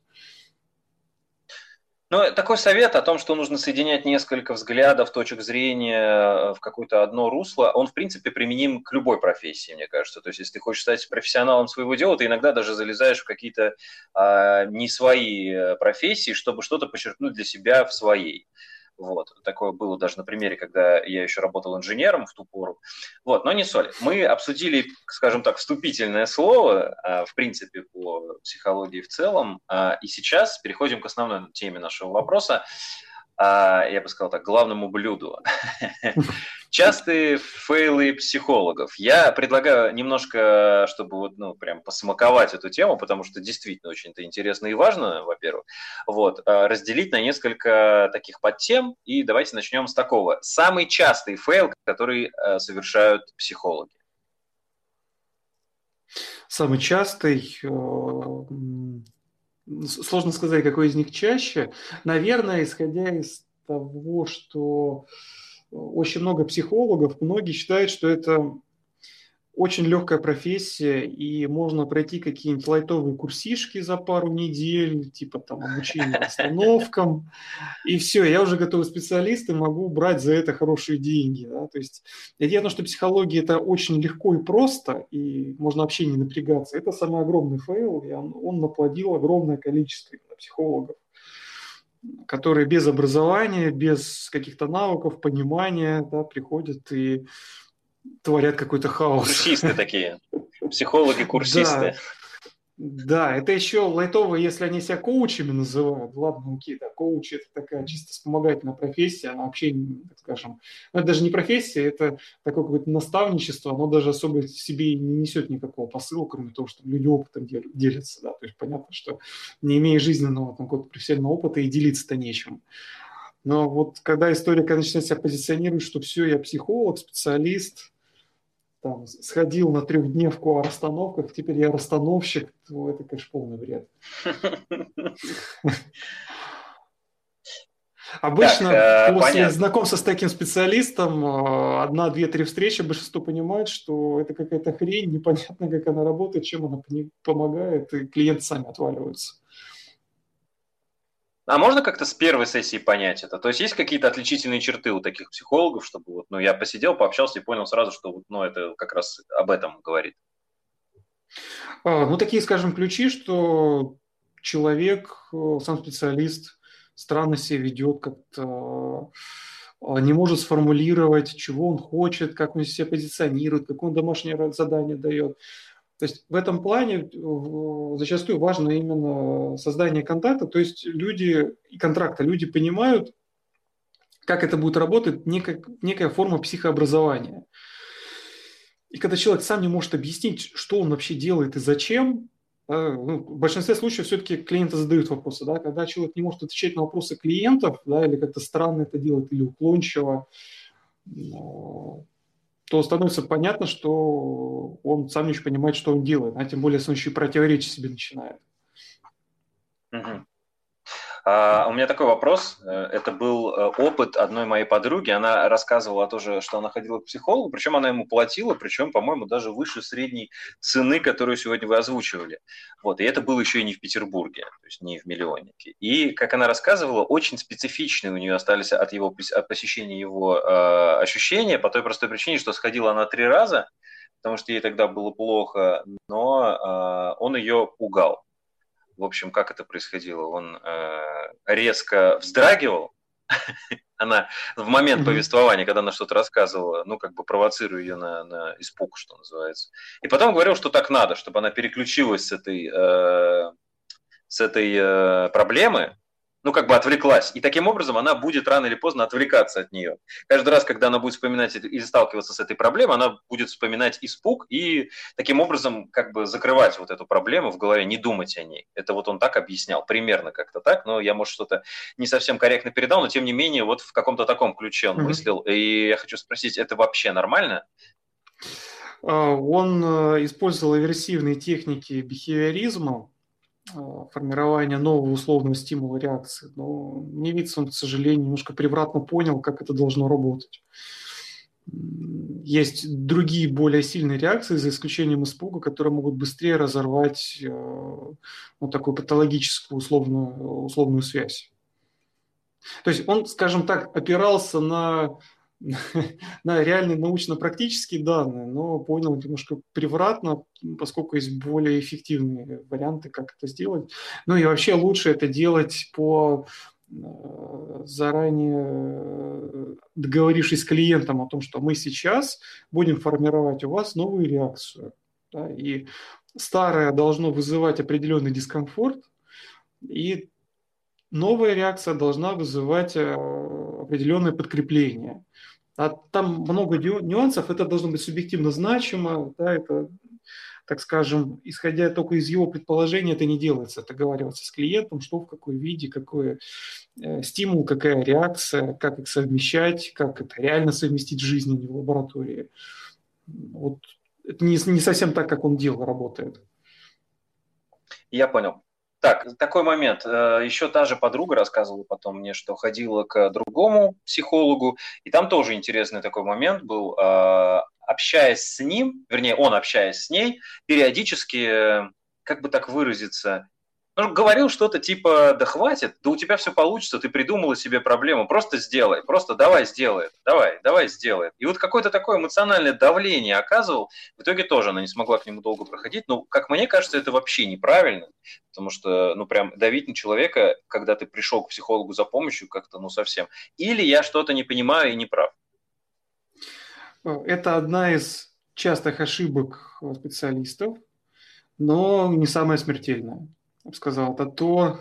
Ну, такой совет о том, что нужно соединять несколько взглядов, точек зрения в какое-то одно русло, он, в принципе, применим к любой профессии, мне кажется. То есть, если ты хочешь стать профессионалом своего дела, ты иногда даже залезаешь в какие-то а, не свои э, профессии, чтобы что-то подчеркнуть для себя в своей. Вот. Такое было даже на примере, когда я еще работал инженером в ту пору. Вот. Но не соль. Мы обсудили, скажем так, вступительное слово, а, в принципе, по психологии в целом. А, и сейчас переходим к основной теме нашего вопроса а, я бы сказал так, главному блюду. Частые фейлы психологов. Я предлагаю немножко, чтобы вот, ну, прям посмаковать эту тему, потому что действительно очень-то интересно и важно, во-первых, вот, а, разделить на несколько таких подтем, и давайте начнем с такого. Самый частый фейл, который а, совершают психологи. Самый частый, э, сложно сказать, какой из них чаще. Наверное, исходя из того, что очень много психологов, многие считают, что это очень легкая профессия, и можно пройти какие-нибудь лайтовые курсишки за пару недель, типа там обучение расстановкам, и все, я уже готовый специалист и могу брать за это хорошие деньги. Да? То есть в что психология это очень легко и просто, и можно вообще не напрягаться. Это самый огромный фейл, и он, он наплодил огромное количество психологов которые без образования, без каких-то навыков, понимания да, приходят и творят какой-то хаос. Курсисты такие, психологи-курсисты. Да. это еще лайтово, если они себя коучами называют. Ладно, окей, да, коучи это такая чисто вспомогательная профессия, она вообще, так скажем, ну, это даже не профессия, это такое какое-то наставничество, оно даже особо в себе не несет никакого посыла, кроме того, что люди опытом делятся, да, то есть понятно, что не имея жизненного там, какого-то профессионального опыта и делиться-то нечем. Но вот когда история начинает себя позиционировать, что все, я психолог, специалист, там, сходил на трехдневку о расстановках, теперь я расстановщик, то это, конечно, полный бред. Обычно так, э, после понятно. знакомства с таким специалистом э, одна, две, три встречи большинство понимает, что это какая-то хрень, непонятно, как она работает, чем она помогает, и клиенты сами отваливаются. А можно как-то с первой сессии понять это? То есть есть какие-то отличительные черты у таких психологов, чтобы вот, ну, я посидел, пообщался и понял сразу, что вот, ну, это как раз об этом говорит? А, ну, такие, скажем, ключи, что человек, э, сам специалист, странно себя ведет, как-то а, не может сформулировать, чего он хочет, как он себя позиционирует, какое он домашнее задание дает. То есть в этом плане зачастую важно именно создание контакта, то есть люди и контракта, люди понимают, как это будет работать, некая, некая форма психообразования. И когда человек сам не может объяснить, что он вообще делает и зачем, ну, в большинстве случаев все-таки клиенты задают вопросы. Да? Когда человек не может отвечать на вопросы клиентов, да, или как-то странно это делает, или уклончиво, то становится понятно, что он сам не очень понимает, что он делает, а тем более, если он еще и противоречить себе начинает. Угу. А, у меня такой вопрос. Э, это был э, опыт одной моей подруги. Она рассказывала тоже, что она ходила к психологу, причем она ему платила, причем, по-моему, даже выше средней цены, которую сегодня вы озвучивали. Вот. И это было еще и не в Петербурге, то есть не в миллионнике. И, как она рассказывала, очень специфичные у нее остались от, его, от посещения его э, ощущения, по той простой причине, что сходила она три раза, потому что ей тогда было плохо, но э, он ее пугал в общем, как это происходило? Он э, резко вздрагивал, она в момент повествования, когда она что-то рассказывала, ну, как бы провоцируя ее на, на испуг, что называется. И потом говорил, что так надо, чтобы она переключилась с этой, э, с этой э, проблемы ну, как бы отвлеклась. И таким образом она будет рано или поздно отвлекаться от нее. Каждый раз, когда она будет вспоминать или сталкиваться с этой проблемой, она будет вспоминать испуг и таким образом как бы закрывать вот эту проблему в голове, не думать о ней. Это вот он так объяснял, примерно как-то так, но я, может, что-то не совсем корректно передал, но тем не менее вот в каком-то таком ключе он mm-hmm. мыслил. И я хочу спросить, это вообще нормально? А, он э, использовал аверсивные техники бихевиоризма, формирования нового условного стимула реакции. Но мне он, к сожалению, немножко превратно понял, как это должно работать. Есть другие более сильные реакции, за исключением испуга, которые могут быстрее разорвать э, ну, такую патологическую условную, условную связь. То есть он, скажем так, опирался на на реальные научно-практические данные, но понял немножко превратно, поскольку есть более эффективные варианты, как это сделать. Ну и вообще лучше это делать по э, заранее э, договорившись с клиентом о том, что мы сейчас будем формировать у вас новую реакцию. Да, и старое должно вызывать определенный дискомфорт, и новая реакция должна вызывать э, определенное подкрепление. А там много нюансов, это должно быть субъективно значимо, да, это, так скажем, исходя только из его предположения, это не делается. Это говорится с клиентом, что в какой виде, какой э, стимул, какая реакция, как их совмещать, как это реально совместить в жизни, не в лаборатории. Вот это не, не совсем так, как он делал, работает. Я понял. Так, такой момент. Э, Еще та же подруга рассказывала потом мне, что ходила к другому психологу, и там тоже интересный такой момент был. Э, общаясь с ним, вернее, он общаясь с ней, периодически, как бы так выразиться, ну, говорил что-то типа, да хватит, да у тебя все получится, ты придумала себе проблему, просто сделай, просто давай сделай, давай, давай сделай. И вот какое-то такое эмоциональное давление оказывал, в итоге тоже она не смогла к нему долго проходить, но, как мне кажется, это вообще неправильно, потому что, ну, прям давить на человека, когда ты пришел к психологу за помощью, как-то, ну, совсем. Или я что-то не понимаю и не прав. Это одна из частых ошибок специалистов, но не самая смертельная я бы сказал, это то,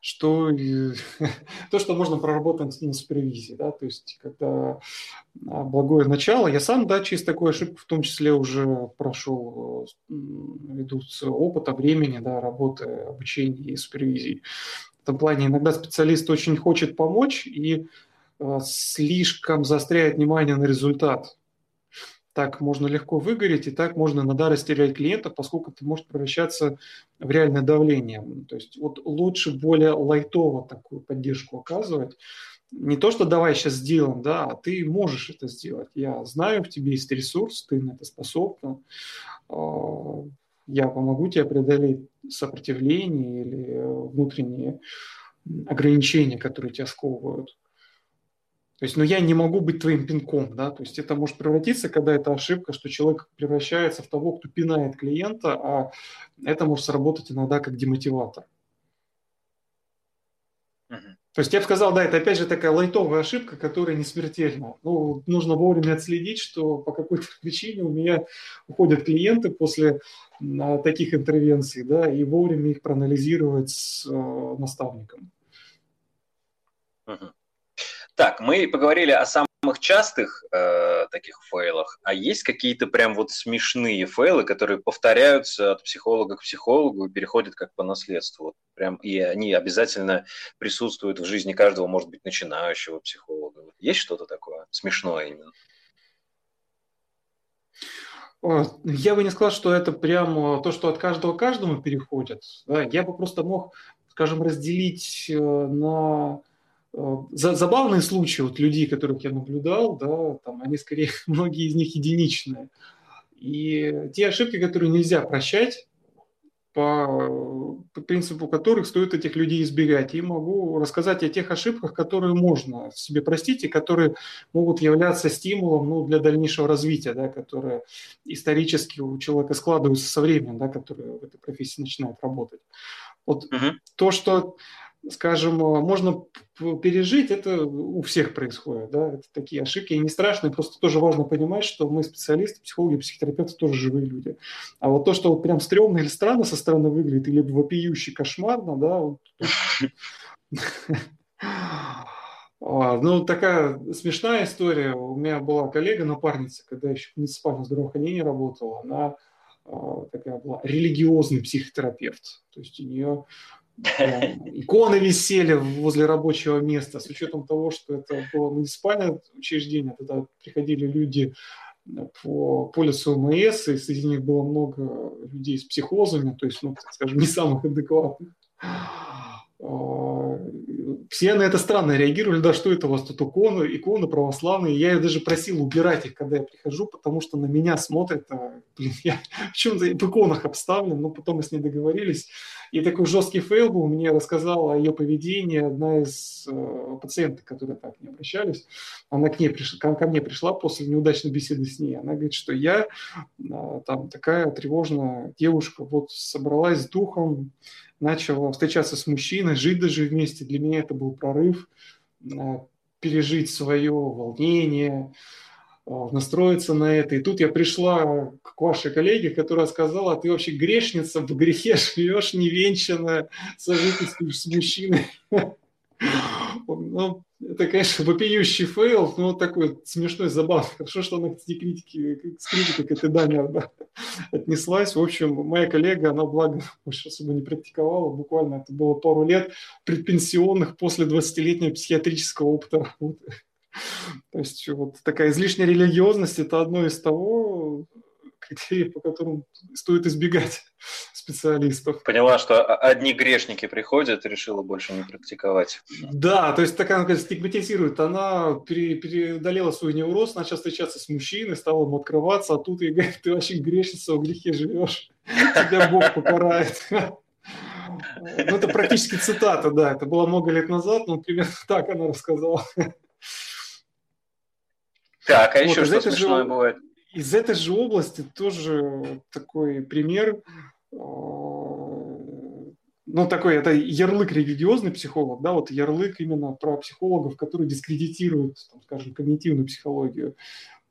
что, то, что можно проработать на супервизии. Да? То есть, когда а, благое начало, я сам, да, через такую ошибку в том числе уже прошел ввиду опыта, времени, да, работы, обучения и супервизии. В этом плане иногда специалист очень хочет помочь и а, слишком заостряет внимание на результат так можно легко выгореть, и так можно иногда растерять клиента, поскольку это может превращаться в реальное давление. То есть вот лучше более лайтово такую поддержку оказывать. Не то, что давай сейчас сделаем, да, а ты можешь это сделать. Я знаю, в тебе есть ресурс, ты на это способна. А, я помогу тебе преодолеть сопротивление или внутренние ограничения, которые тебя сковывают. То есть, ну, я не могу быть твоим пинком, да, то есть это может превратиться, когда это ошибка, что человек превращается в того, кто пинает клиента, а это может сработать иногда как демотиватор. То есть я бы сказал, да, это опять же такая лайтовая ошибка, которая не смертельна. Ну, нужно вовремя отследить, что по какой-то причине у меня уходят клиенты после а, таких интервенций, да, и вовремя их проанализировать с э, наставником. Uh-huh. Так, мы поговорили о самых частых э, таких фейлах, а есть какие-то прям вот смешные фейлы, которые повторяются от психолога к психологу и переходят как по наследству. Вот прям, и они обязательно присутствуют в жизни каждого, может быть, начинающего психолога. Есть что-то такое смешное именно? Я бы не сказал, что это прямо то, что от каждого к каждому переходит. Я бы просто мог скажем, разделить э, на э, забавные случаи вот людей, которых я наблюдал, да, там они скорее, многие из них единичные. И те ошибки, которые нельзя прощать, по, по принципу которых стоит этих людей избегать. И могу рассказать о тех ошибках, которые можно себе простить и которые могут являться стимулом ну, для дальнейшего развития, да, которые исторически у человека складываются со временем, да, который в этой профессии начинает работать. Вот угу. то, что скажем, э, можно пережить, это у всех происходит, да, это такие ошибки, и не страшные, просто тоже важно понимать, что мы специалисты, психологи, психотерапевты тоже живые люди. А вот то, что вот прям стрёмно или странно со стороны выглядит, или вопиюще кошмарно, да, а, ну, такая смешная история. У меня была коллега-напарница, когда еще в муниципальном здравоохранении работала. Она а, такая была религиозный психотерапевт. То есть у нее иконы висели возле рабочего места, с учетом того, что это было муниципальное учреждение, тогда приходили люди по полису МС, и среди них было много людей с психозами, то есть, ну, скажем, не самых адекватных. А, все на это странно реагировали, да, что это у вас тут иконы, иконы православные. Я даже просил убирать их, когда я прихожу, потому что на меня смотрят, а, блин, я в чем-то в иконах обставлен, но потом мы с ней договорились. И такой жесткий фейл был, мне рассказала о ее поведении одна из э, пациенток, которые так не обращались. Она к ней пришла, ко, ко мне пришла после неудачной беседы с ней. Она говорит, что я э, там такая тревожная девушка, вот собралась с духом, начала встречаться с мужчиной, жить даже вместе. Для меня это был прорыв, э, пережить свое волнение, э, настроиться на это. И тут я пришла к вашей коллеге, которая сказала, ты вообще грешница, в грехе живешь, невенчанная, сожительствуешь с мужчиной. Ну, это, конечно, вопиющий фейл, но такой смешной, забавный. Хорошо, что она к критике, с критикой к этой даме отнеслась. В общем, моя коллега, она, благо, больше особо не практиковала. Буквально это было пару лет предпенсионных после 20-летнего психиатрического опыта работы. То есть вот такая излишняя религиозность – это одно из того, критерии, по которым стоит избегать специалистов. Поняла, что одни грешники приходят, решила больше не практиковать. Да, то есть такая она стигматизирует. Она преодолела свой невроз, начала встречаться с мужчиной, стала ему открываться, а тут ей говорит, ты вообще грешница, в грехе живешь, тебя Бог покарает. Ну, это практически цитата, да. Это было много лет назад, но примерно так она рассказала. Так, а вот, еще что смешное же, бывает? Из этой же области тоже такой пример а, ну, такой, это ярлык религиозный психолог, да, вот ярлык именно про психологов, которые дискредитируют, там, скажем, когнитивную психологию.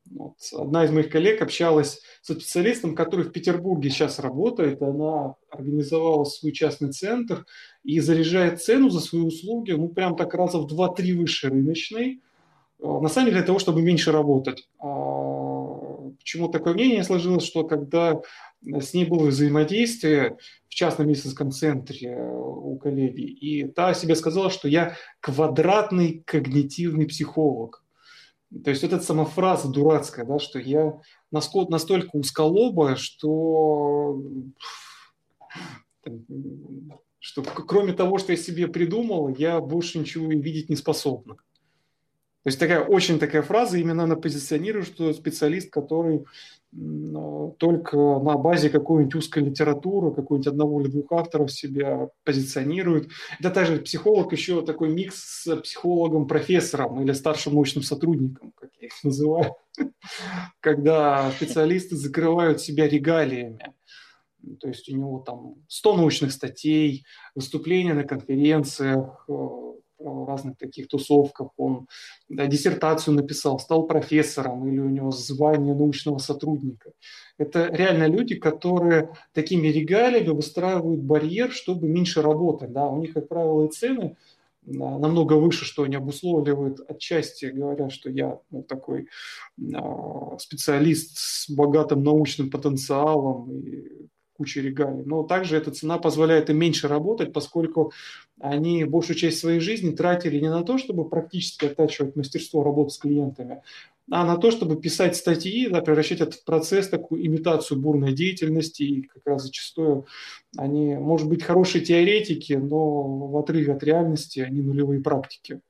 Вот. Одна из моих коллег общалась со специалистом, который в Петербурге сейчас работает. Она организовала свой частный центр и заряжает цену за свои услуги, ну, прям так раза в 2-3 выше рыночной. А, на самом деле для того, чтобы меньше работать. Почему такое мнение сложилось, что когда с ней было взаимодействие в частном медицинском центре э, у коллеги, и та себе сказала, что я квадратный когнитивный психолог. То есть вот эта сама фраза дурацкая, да, что я настолько узколобая, что, что кроме того, что я себе придумал, я больше ничего видеть не способна. То есть такая очень такая фраза, именно она позиционирует, что специалист, который только на базе какой-нибудь узкой литературы, какой-нибудь одного или двух авторов себя позиционирует. Это также психолог еще такой микс с психологом-профессором или старшим научным сотрудником, как я их называю, когда специалисты закрывают себя регалиями. То есть у него там 100 научных статей, выступления на конференциях, э, разных таких тусовках, он да, диссертацию написал, стал профессором или у него звание научного сотрудника. Это реально люди, которые такими регалиями выстраивают барьер, чтобы меньше работать. Да. У них, как правило, и цены намного выше, что они обусловливают отчасти, говоря, что я ну, такой а, специалист с богатым научным потенциалом и кучей регалий. Но также эта цена позволяет им меньше работать, поскольку они большую часть своей жизни тратили не на то, чтобы практически оттачивать мастерство работы с клиентами, а на то, чтобы писать статьи, да, превращать это в процесс, такую имитацию бурной деятельности, и как раз зачастую они, может быть, хорошие теоретики, но в отрыве от реальности они нулевые практики.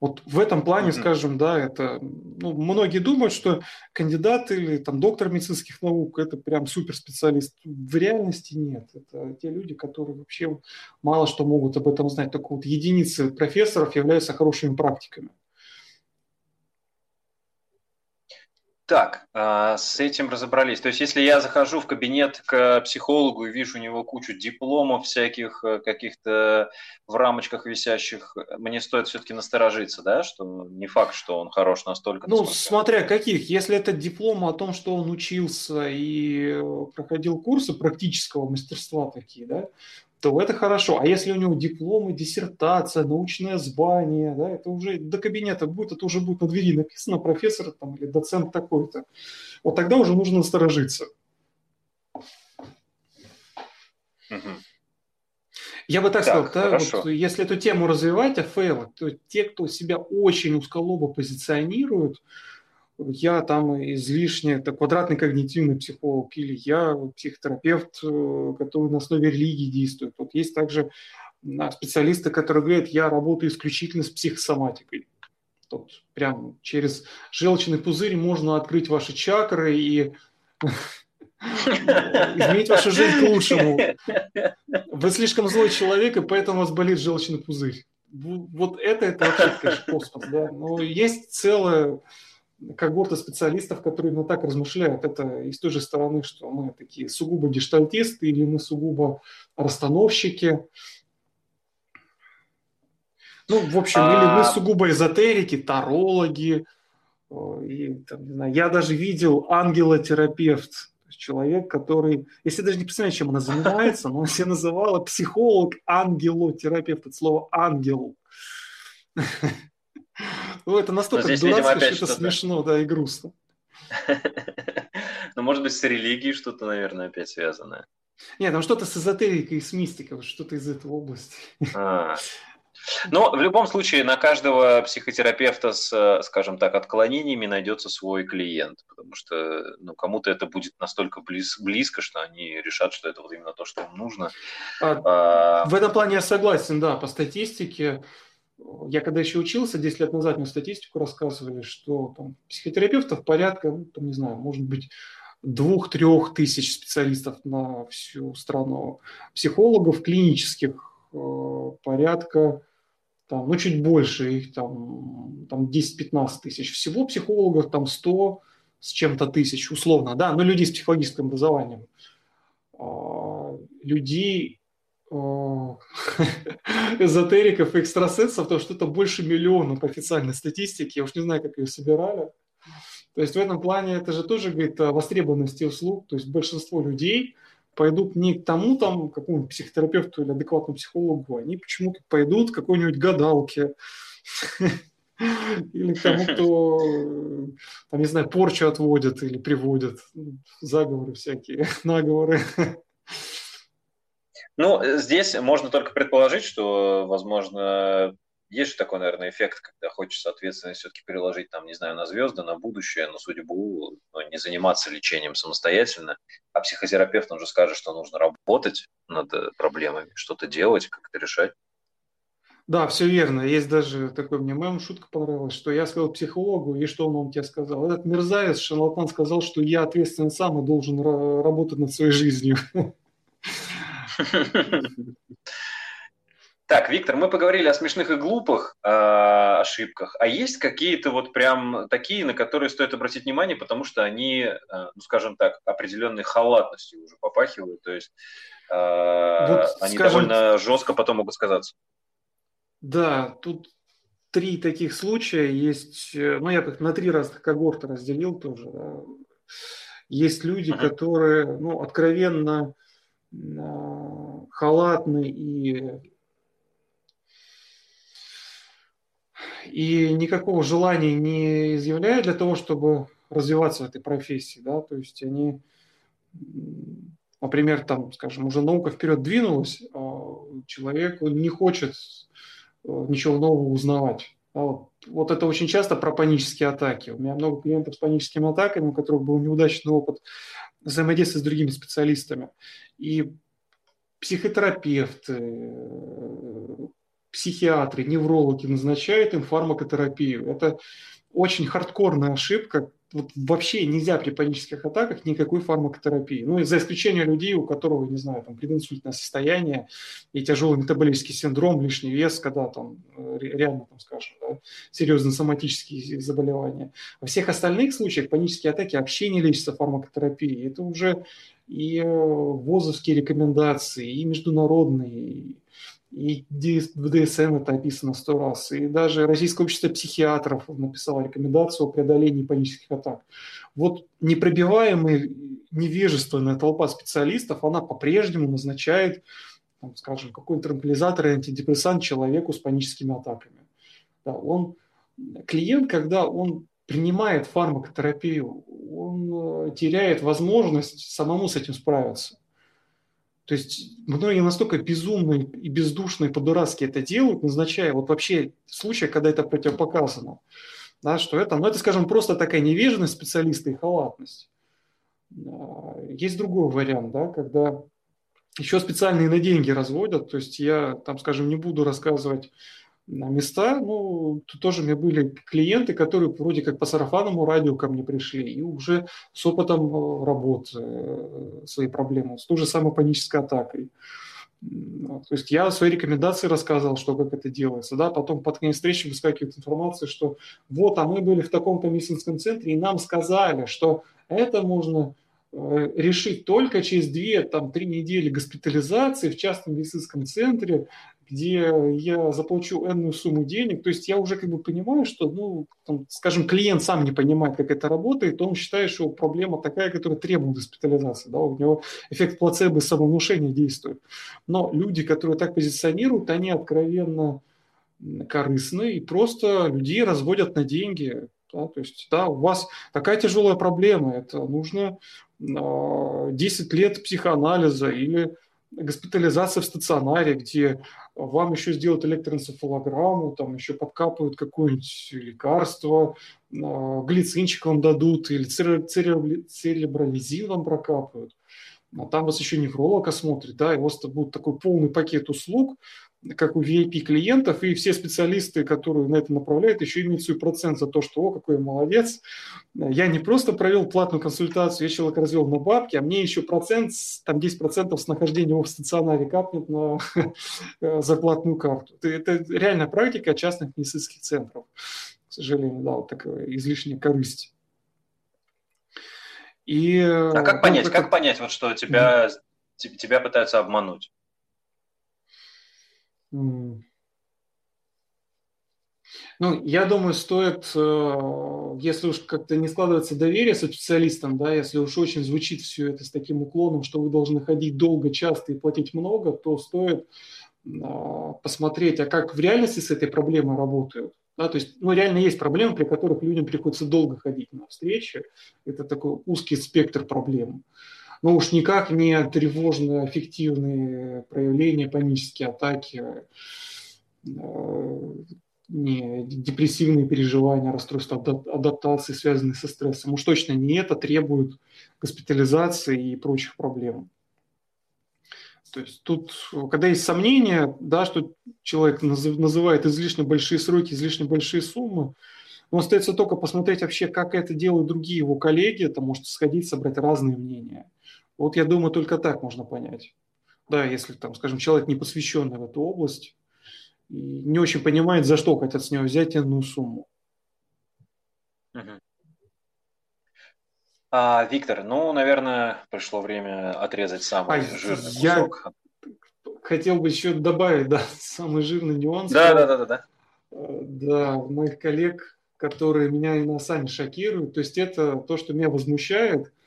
Вот в этом плане, mm-hmm. скажем, да, это, ну, многие думают, что кандидат или там доктор медицинских наук – это прям суперспециалист. В реальности нет. Это те люди, которые вообще мало что могут об этом знать. Только вот единицы профессоров являются хорошими практиками. Так, а, с этим разобрались. То есть, если я захожу в кабинет к психологу и вижу у него кучу дипломов всяких, э, каких-то в рамочках висящих, мне стоит все-таки насторожиться, да, что не факт, что он хорош настолько. Ну, насколько... смотря каких. Если это диплом о том, что он учился и э, проходил курсы практического мастерства такие, да, то это хорошо. А если у него дипломы, диссертация, научное звание, да, это уже до кабинета будет, это уже будет на двери написано профессор там, или доцент такой-то. Вот тогда уже нужно насторожиться. Я бы так, так сказал, да, вот, если эту тему развивать, АФЛ, то те, кто себя очень узколобо позиционируют, я там излишне, это квадратный когнитивный психолог, или я психотерапевт, э, который на основе религии действует. Вот есть также специалисты, которые говорят, я работаю исключительно с психосоматикой. Тут прям через желчный пузырь можно открыть ваши чакры и изменить вашу жизнь к лучшему. Вы слишком злой человек, и поэтому у вас болит желчный пузырь. Вот это, это вообще, конечно, космос. Да? Но есть целая когорта специалистов, которые именно так размышляют. Это и с той же стороны, что мы такие сугубо гештальтисты или мы сугубо расстановщики. Ну, в общем, а... или мы сугубо эзотерики, тарологи. И, там, не знаю, я даже видел ангелотерапевт, человек, который, если даже не представляю, чем она занимается, но он себя называла психолог ангелотерапевт, это слово ангел. Ну, это настолько здесь, дурацко, видимо, что это смешно, да, и грустно. Ну, может быть, с религией что-то, наверное, опять связанное. Нет, там что-то с эзотерикой, с мистикой, что-то из этой области. А. Но в любом случае на каждого психотерапевта с, скажем так, отклонениями найдется свой клиент, потому что ну, кому-то это будет настолько близ, близко, что они решат, что это вот именно то, что им нужно. А, а... В этом плане я согласен, да, по статистике я когда еще учился, 10 лет назад мне статистику рассказывали, что там, психотерапевтов порядка, ну, там, не знаю, может быть, двух-трех тысяч специалистов на всю страну, психологов клинических э, порядка, там, ну, чуть больше, их там, там 10-15 тысяч. Всего психологов там 100 с чем-то тысяч, условно, да, но людей с психологическим образованием. А, людей эзотериков и экстрасенсов, то что-то больше миллиона по официальной статистике. Я уж не знаю, как ее собирали. То есть в этом плане это же тоже говорит о востребованности услуг. То есть большинство людей пойдут не к тому там какому-нибудь психотерапевту или адекватному психологу, они почему-то пойдут к какой-нибудь гадалке или к тому, кто, там, не знаю, порчу отводит или приводит, заговоры всякие, наговоры. Ну, здесь можно только предположить, что, возможно, есть же такой, наверное, эффект, когда хочется ответственность все-таки переложить, там, не знаю, на звезды, на будущее, на судьбу, ну, не заниматься лечением самостоятельно. А психотерапевт, он же скажет, что нужно работать над э, проблемами, что-то делать, как-то решать. Да, все верно. Есть даже такой мне мем, шутка понравилась, что я сказал психологу, и что он, он тебе сказал? Этот мерзавец, шарлатан, сказал, что я ответственен сам и должен работать над своей жизнью. Так, Виктор, мы поговорили о смешных и глупых э, ошибках, а есть какие-то вот прям такие, на которые стоит обратить внимание, потому что они, э, ну скажем так, определенной халатностью уже попахивают, то есть э, вот, они скажем, довольно жестко потом могут сказаться. Да, тут три таких случая есть, э, ну я их на три разных когорта разделил тоже. Да. Есть люди, uh-huh. которые, ну, откровенно халатный и и никакого желания не изъявляют для того, чтобы развиваться в этой профессии, да, то есть они, например, там, скажем, уже наука вперед двинулась, а человек не хочет э, ничего нового узнавать. Да, вот вот это очень часто про панические атаки. У меня много клиентов с паническими атаками, у которых был неудачный опыт взаимодействия с другими специалистами. И психотерапевты, психиатры, неврологи назначают им фармакотерапию. Это очень хардкорная ошибка, вот вообще нельзя при панических атаках никакой фармакотерапии. Ну, за исключением людей, у которых, не знаю, там, прединсультное состояние и тяжелый метаболический синдром, лишний вес, когда там э, реально, там, скажем, да, серьезные соматические заболевания. Во всех остальных случаях панические атаки вообще не лечатся фармакотерапией. Это уже и э, ВОЗовские рекомендации, и международные, и в ДСМ это описано сто раз. И даже Российское общество психиатров написало рекомендацию о преодолении панических атак. Вот непробиваемая невежественная толпа специалистов, она по-прежнему назначает, там, скажем, какой-то транквилизатор и антидепрессант человеку с паническими атаками. Да, он, клиент, когда он принимает фармакотерапию, он э, теряет возможность самому с этим справиться. То есть многие настолько безумные и бездушные по-дурацки это делают, назначая вот вообще случаи, когда это противопоказано. Да, что это, ну это, скажем, просто такая невежность специалиста и халатность. А, есть другой вариант, да, когда еще специальные на деньги разводят, то есть я там, скажем, не буду рассказывать места. Ну, тут тоже у меня были клиенты, которые вроде как по сарафанному радио ко мне пришли и уже с опытом э, работы э, свои проблемы, с той же самой панической атакой. То есть я свои рекомендации рассказывал, что как это делается. Да? Потом под конец встречи выскакивает информация, что вот, а мы были в таком-то медицинском центре, и нам сказали, что это можно э, решить только через 2-3 недели госпитализации в частном медицинском центре где я заплачу энную сумму денег, то есть я уже как бы понимаю, что, ну, там, скажем, клиент сам не понимает, как это работает, он считает, что проблема такая, которая требует госпитализации, да, у него эффект плацебо и самовнушения действует. Но люди, которые так позиционируют, они откровенно корыстны и просто людей разводят на деньги. Да, то есть, да, у вас такая тяжелая проблема, это нужно 10 а, лет психоанализа или госпитализация в стационаре, где вам еще сделают электроэнцефалограмму, там еще подкапывают какое-нибудь лекарство, а, глицинчик вам дадут или церебролизин вам прокапывают. А там вас еще невролог осмотрит, да, и у вас будет такой полный пакет услуг, как у VIP-клиентов, и все специалисты, которые на это направляют, еще имеют свой процент за то, что, о, какой я молодец, я не просто провел платную консультацию, я человек развел на бабки, а мне еще процент, там 10% с нахождения в стационаре капнет на зарплатную карту. Это реальная практика частных медицинских центров, к сожалению, да, вот такая излишняя корысть. И, а как понять, ну, как понять, вот что тебя, тебя пытаются обмануть? Ну, я думаю, стоит, э, если уж как-то не складывается доверие со специалистом, да, если уж очень звучит все это с таким уклоном, что вы должны ходить долго, часто и платить много, то стоит а, посмотреть, а как в реальности с этой проблемой работают. Да, то есть, ну, реально есть проблемы, при которых людям приходится долго ходить на встречи. Это такой узкий спектр проблем но уж никак не тревожно-аффективные проявления, панические атаки, э, не депрессивные переживания, расстройства адаптации, связанные со стрессом. Уж точно не это требует госпитализации и прочих проблем. То есть тут, когда есть сомнения, да, что человек называет излишне большие сроки, излишне большие суммы, но остается только посмотреть вообще, как это делают другие его коллеги, это может сходить, собрать разные мнения. Вот я думаю, только так можно понять. Да, если, там, скажем, человек не посвященный в эту область и не очень понимает, за что хотят с него взять иную сумму. А, Виктор, ну, наверное, пришло время отрезать самый а, жирный кусок. Я хотел бы еще добавить, да, самый жирный нюанс. Да, да, да, да, да. Да, моих коллег, которые меня иногда сами шокируют. То есть это то, что меня возмущает –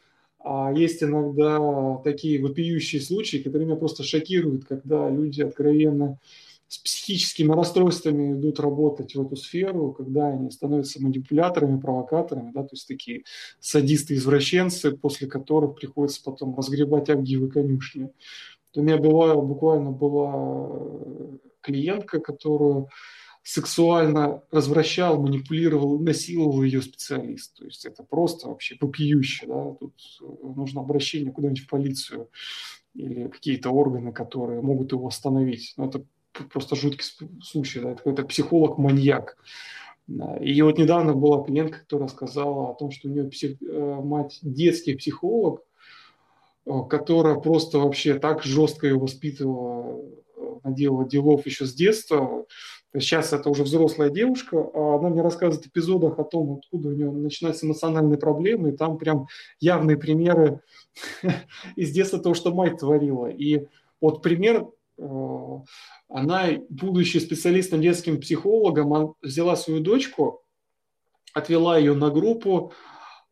есть иногда такие вопиющие случаи, которые меня просто шокируют, когда люди откровенно с психическими расстройствами идут работать в эту сферу, когда они становятся манипуляторами, провокаторами, да, то есть такие садисты-извращенцы, после которых приходится потом разгребать авгиевы конюшни. У меня была, буквально была клиентка, которую сексуально развращал, манипулировал, насиловал ее специалист. То есть это просто вообще вопиюще. Да? Тут нужно обращение куда-нибудь в полицию или какие-то органы, которые могут его остановить. Но ну, это просто жуткий случай. Да? Это какой-то психолог-маньяк. И вот недавно была клиентка, которая сказала о том, что у нее псих... Э, мать детский психолог, э, которая просто вообще так жестко ее воспитывала, э, наделала делов еще с детства. Сейчас это уже взрослая девушка, а она мне рассказывает эпизодах о том, откуда у нее начинаются эмоциональные проблемы, и там прям явные примеры из детства того, что мать творила. И вот пример она, будучи специалистом детским психологом, взяла свою дочку, отвела ее на группу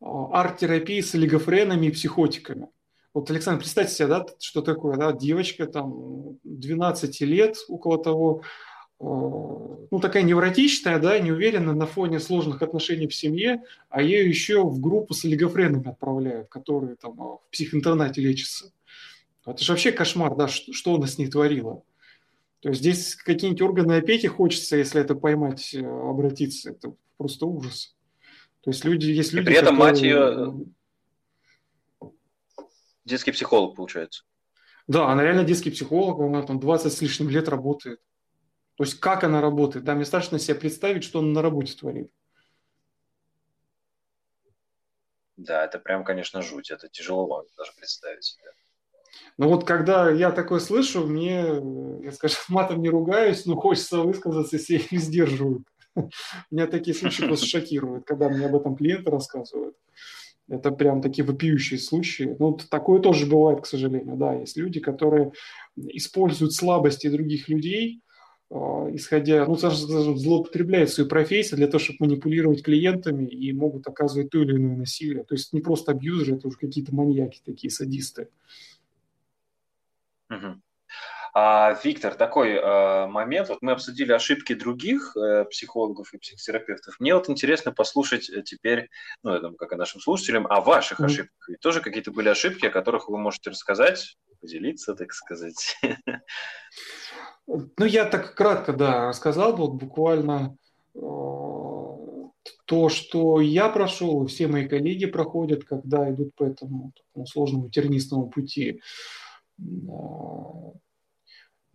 а, арт-терапии с олигофренами и психотиками. Вот, Александр, представьте себе, да, что такое, да, девочка там 12 лет, около того, ну, такая невротичная, да, неуверенная на фоне сложных отношений в семье, а ее еще в группу с олигофренами отправляют, которые там а, в психоинтернате лечатся. Это же вообще кошмар, да, что, она с ней творила. То есть здесь какие-нибудь органы опеки хочется, если это поймать, э, обратиться. Это просто ужас. То есть люди, есть люди, И при этом которые... мать ее э, детский психолог, получается. Да, она реально детский психолог, она там 20 с лишним лет работает. То есть как она работает? Да, мне страшно себе представить, что она на работе творит. Да, это прям, конечно, жуть. Это тяжело даже представить себе. Но вот когда я такое слышу, мне, я скажем, матом не ругаюсь, но хочется высказаться, если я не сдерживаю. Меня такие случаи просто шокируют, когда мне об этом клиенты рассказывают. Это прям такие вопиющие случаи. Ну, такое тоже бывает, к сожалению. Да, есть люди, которые используют слабости других людей, исходя, ну, скажем, злоупотребляют свою профессию для того, чтобы манипулировать клиентами и могут оказывать то или иное насилие. То есть не просто абьюзеры, это уже какие-то маньяки такие, садисты. Угу. А, Виктор, такой а, момент. Вот мы обсудили ошибки других э, психологов и психотерапевтов. Мне вот интересно послушать э, теперь, ну, я думаю, как и нашим слушателям, о ваших ошибках. Ведь тоже какие-то были ошибки, о которых вы можете рассказать, поделиться, так сказать. Ну, я так кратко, да, рассказал, вот буквально э, то, что я прошел, все мои коллеги проходят, когда идут по этому такому сложному тернистому пути.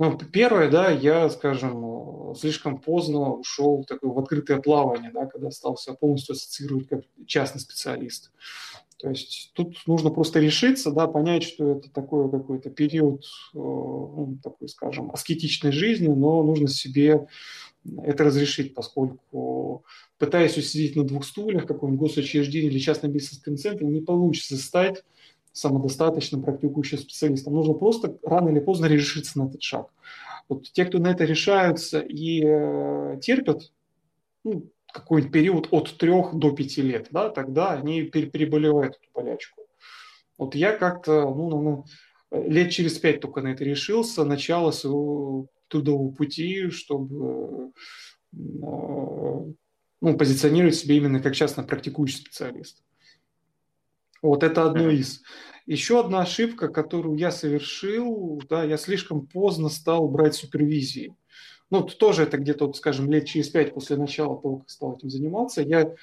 Ну, первое, да, я, скажем, слишком поздно ушел такое в открытое плавание, да, когда стал себя полностью ассоциировать как частный специалист. То есть тут нужно просто решиться, да, понять, что это такой какой-то период, э, ну, такой, скажем, аскетичной жизни, но нужно себе это разрешить, поскольку пытаясь усидеть на двух стульях, каком-нибудь госучреждении или частном бизнес-центре, не получится стать самодостаточным практикующим специалистом. Нужно просто рано или поздно решиться на этот шаг. Вот те, кто на это решаются и э, терпят ну, какой-нибудь период от трех до пяти лет, да, тогда они переболевают эту болячку. Вот я как-то, ну, лет через пять только на это решился, начало своего трудового пути, чтобы э, ну, позиционировать себя именно как частно практикующий специалист. Вот это одно из. Еще одна ошибка, которую я совершил, да, я слишком поздно стал брать супервизии. Ну, тоже это где-то, скажем, лет через пять после начала того, как стал этим заниматься, я э,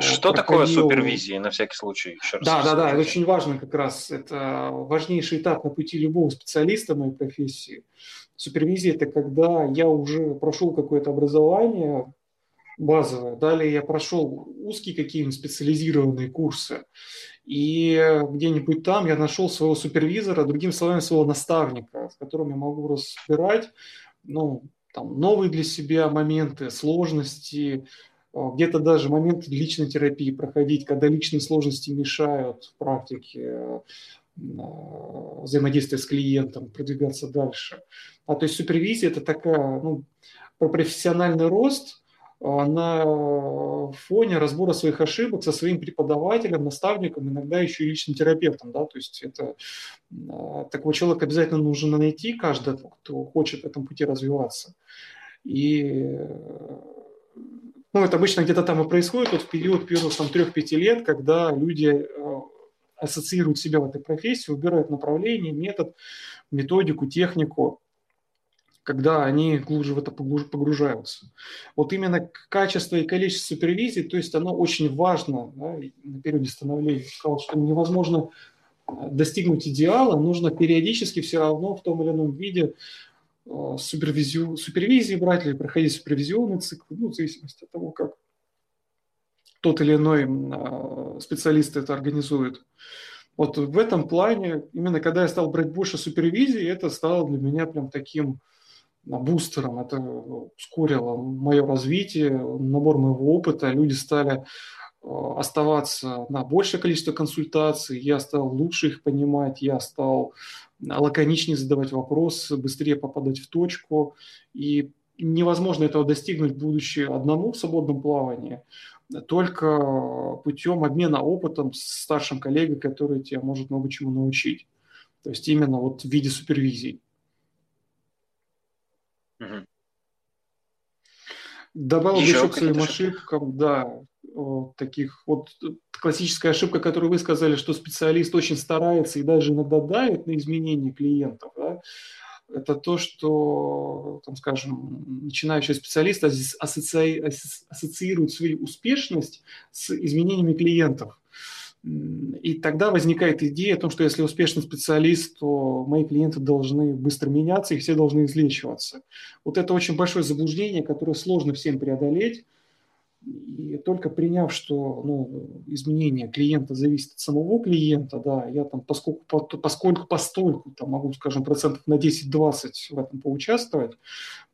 что проходил... такое супервизия, на всякий случай? Еще раз да, да, да, это очень важно как раз. Это важнейший этап на пути любого специалиста моей профессии. Супервизия – это когда я уже прошел какое-то образование, базовое. Далее я прошел узкие какие-нибудь специализированные курсы. И где-нибудь там я нашел своего супервизора, другими словами, своего наставника, с которым я могу разбирать ну, там, новые для себя моменты, сложности, где-то даже моменты личной терапии проходить, когда личные сложности мешают в практике взаимодействия с клиентом, продвигаться дальше. А то есть супервизия – это такая, ну, про профессиональный рост – на фоне разбора своих ошибок со своим преподавателем, наставником, иногда еще и личным терапевтом. Да? То есть это, а, такого человека обязательно нужно найти каждого, кто хочет в этом пути развиваться. И ну, это обычно где-то там и происходит вот в период первых там, 3-5 лет, когда люди ассоциируют себя в этой профессии, выбирают направление, метод, методику, технику. Когда они глубже в это погружаются. Вот именно качество и количество супервизий, то есть оно очень важно да, на периоде становления. Сказал, что невозможно э, достигнуть идеала, нужно периодически все равно в том или ином виде э, супервизию, супервизии брать или проходить супервизионный цикл, ну, в зависимости от того, как тот или иной э, специалист это организует. Вот в этом плане, именно когда я стал брать больше супервизии, это стало для меня прям таким бустером, это ускорило мое развитие, набор моего опыта, люди стали э, оставаться на большее количество консультаций, я стал лучше их понимать, я стал лаконичнее задавать вопросы, быстрее попадать в точку, и невозможно этого достигнуть, будучи одному в свободном плавании, только путем обмена опытом с старшим коллегой, который тебя может много чему научить. То есть именно вот в виде супервизии. Угу. Добавил еще, еще к своим ошибкам, да, таких вот классическая ошибка, которую вы сказали, что специалист очень старается и даже иногда давит на изменения клиентов, да, это то, что, там, скажем, начинающий специалист ассоци... ассоциирует свою успешность с изменениями клиентов. И тогда возникает идея о том, что если успешный специалист, то мои клиенты должны быстро меняться, и все должны излечиваться. Вот это очень большое заблуждение, которое сложно всем преодолеть. И только приняв, что ну, изменение клиента зависит от самого клиента, да, я там поскольку, поскольку постольку там, могу, скажем, процентов на 10-20 в этом поучаствовать,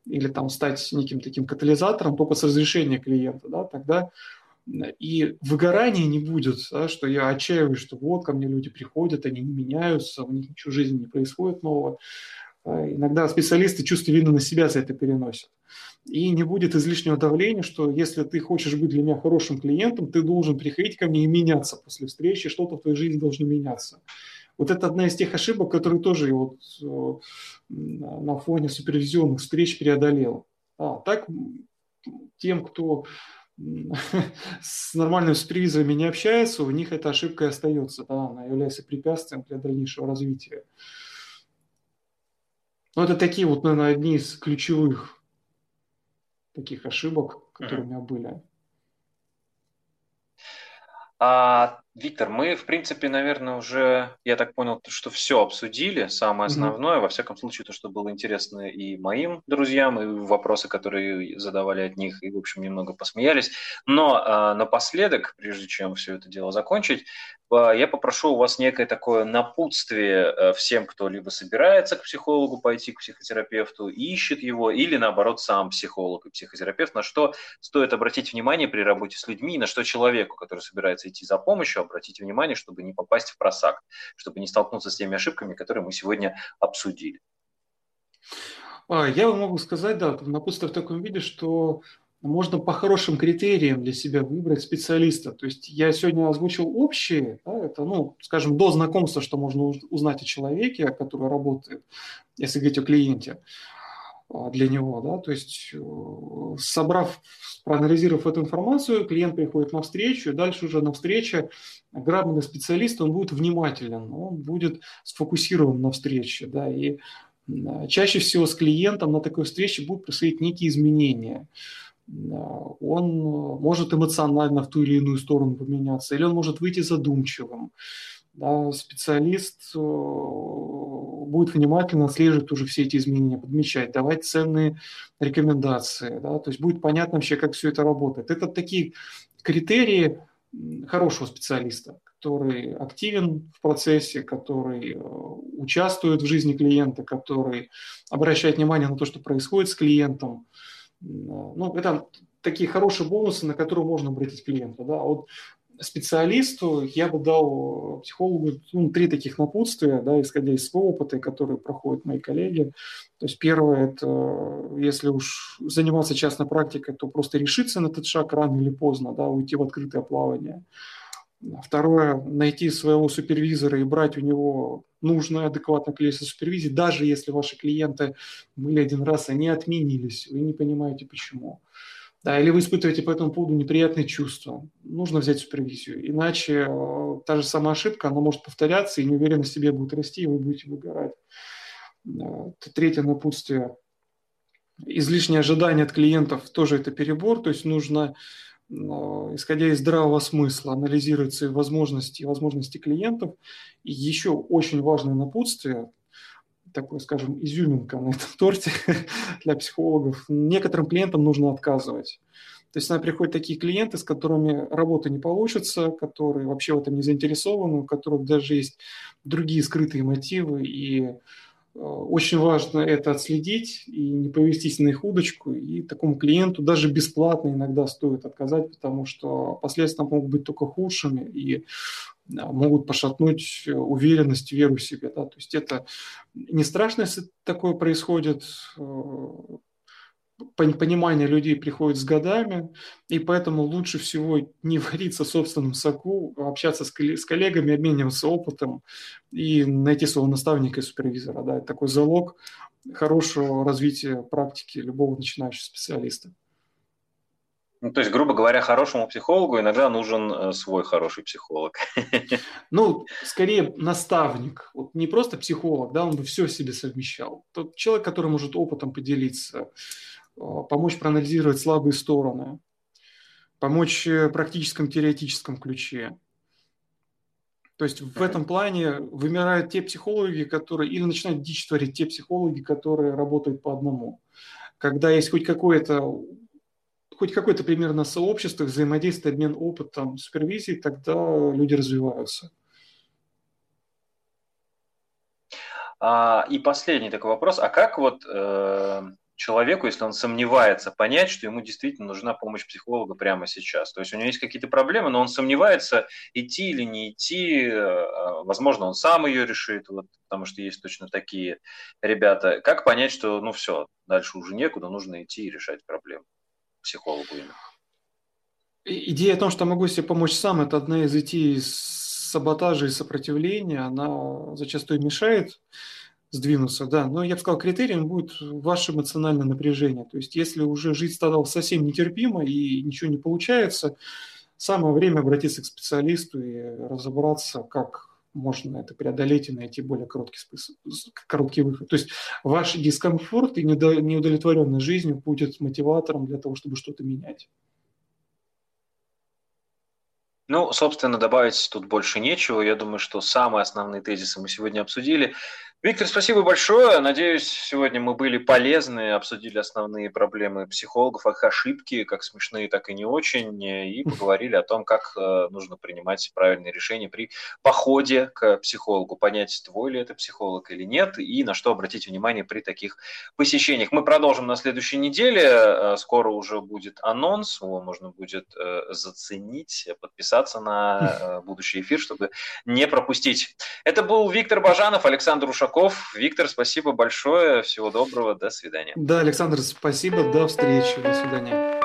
или там стать неким таким катализатором только с разрешения клиента, да, тогда и выгорания не будет, да, что я отчаиваюсь, что вот ко мне люди приходят, они не меняются, у них ничего в жизни не происходит нового. Иногда специалисты чувство вины на себя за это переносят. И не будет излишнего давления, что если ты хочешь быть для меня хорошим клиентом, ты должен приходить ко мне и меняться после встречи, что-то в твоей жизни должно меняться. Вот это одна из тех ошибок, которые тоже вот э, на фоне супервизионных встреч преодолел. А, так тем, кто с нормальными супервизорами не общается, у них эта ошибка и остается. Да, она является препятствием для дальнейшего развития. Но это такие вот, наверное, одни из ключевых таких ошибок, которые mm-hmm. у меня были. А, Виктор, мы, в принципе, наверное, уже, я так понял, что все обсудили, самое основное, mm-hmm. во всяком случае, то, что было интересно и моим друзьям, и вопросы, которые задавали от них, и, в общем, немного посмеялись. Но а, напоследок, прежде чем все это дело закончить, а, я попрошу у вас некое такое напутствие а, всем, кто либо собирается к психологу пойти, к психотерапевту, ищет его, или наоборот сам психолог и психотерапевт, на что стоит обратить внимание при работе с людьми, на что человеку, который собирается идти за помощью, обратить внимание, чтобы не попасть в просак, чтобы не столкнуться с теми ошибками, которые мы сегодня обсудили. А, я могу сказать, да, напутствие в таком виде, что можно по хорошим критериям для себя выбрать специалиста. То есть я сегодня озвучил общие, да, это, ну, скажем, до знакомства, что можно узнать о человеке, который работает, если говорить о клиенте для него, да, то есть э, собрав, проанализировав эту информацию, клиент приходит на встречу, и дальше уже на встрече грамотный специалист, он будет внимателен, он будет сфокусирован на встрече, да, и чаще всего с клиентом на такой встрече будут происходить некие изменения он может эмоционально в ту или иную сторону поменяться, или он может выйти задумчивым. Да, специалист э, будет внимательно отслеживать уже все эти изменения, подмечать, давать ценные рекомендации. Да, то есть будет понятно вообще, как все это работает. Это такие критерии хорошего специалиста, который активен в процессе, который э, участвует в жизни клиента, который обращает внимание на то, что происходит с клиентом, ну, это такие хорошие бонусы, на которые можно обратить клиента. Да? Вот специалисту я бы дал психологу ну, три таких напутствия, да, исходя из своего опыта, которые проходят мои коллеги. То есть первое – это если уж заниматься частной практикой, то просто решиться на этот шаг рано или поздно, да, уйти в открытое плавание. Второе – найти своего супервизора и брать у него нужное, адекватное количество супервизии, даже если ваши клиенты были один раз, они отменились, вы не понимаете почему. Да, или вы испытываете по этому поводу неприятные чувства. Нужно взять супервизию. Иначе э, та же самая ошибка, она может повторяться, и неуверенность в себе будет расти, и вы будете выгорать. Третье напутствие. излишние ожидания от клиентов тоже это перебор, то есть нужно, исходя из здравого смысла, анализировать свои возможности и возможности клиентов. И еще очень важное напутствие, такой, скажем, изюминка на этом торте для психологов. Некоторым клиентам нужно отказывать. То есть нам приходят такие клиенты, с которыми работа не получится, которые вообще в этом не заинтересованы, у которых даже есть другие скрытые мотивы, и очень важно это отследить и не повестись на их удочку. И такому клиенту даже бесплатно иногда стоит отказать, потому что последствия могут быть только худшими и могут пошатнуть уверенность, веру в себя. Да? То есть это не страшно, если такое происходит. Понимание людей приходит с годами, и поэтому лучше всего не вариться в собственном соку, а общаться с, коллегами, обмениваться опытом и найти своего наставника и супервизора. Да, это такой залог хорошего развития практики любого начинающего специалиста. Ну, то есть, грубо говоря, хорошему психологу иногда нужен э, свой хороший психолог. Ну, скорее наставник. Вот не просто психолог, да, он бы все в себе совмещал. Тот человек, который может опытом поделиться, помочь проанализировать слабые стороны, помочь в практическом теоретическом ключе. То есть в этом плане вымирают те психологи, которые, или начинают дичь творить те психологи, которые работают по одному. Когда есть хоть какое-то хоть какое-то примерно сообщество, взаимодействие, обмен опытом, супервизии, тогда люди развиваются. А, и последний такой вопрос. А как вот э, человеку, если он сомневается, понять, что ему действительно нужна помощь психолога прямо сейчас. То есть у него есть какие-то проблемы, но он сомневается, идти или не идти. Э, возможно, он сам ее решит, вот, потому что есть точно такие ребята. Как понять, что ну все, дальше уже некуда, нужно идти и решать проблему психологу именно? Идея о том, что могу себе помочь сам, это одна из идей саботажа и сопротивления. Она зачастую мешает сдвинуться, да. Но я бы сказал, критерием будет ваше эмоциональное напряжение. То есть, если уже жизнь стала совсем нетерпима и ничего не получается, самое время обратиться к специалисту и разобраться, как можно это преодолеть и найти более короткий, способ, короткий выход. То есть ваш дискомфорт и неудовлетворенность жизнью будет мотиватором для того, чтобы что-то менять. Ну, собственно, добавить тут больше нечего. Я думаю, что самые основные тезисы мы сегодня обсудили. Виктор, спасибо большое. Надеюсь, сегодня мы были полезны, обсудили основные проблемы психологов, их ошибки, как смешные, так и не очень, и поговорили о том, как э, нужно принимать правильные решения при походе к психологу, понять, твой ли это психолог или нет, и на что обратить внимание при таких посещениях. Мы продолжим на следующей неделе. Э, скоро уже будет анонс, его можно будет э, заценить, подписаться на будущий эфир, чтобы не пропустить. Это был Виктор Бажанов, Александр Ушаков. Ушаков. Виктор, спасибо большое. Всего доброго. До свидания. Да, Александр, спасибо. До встречи. До свидания.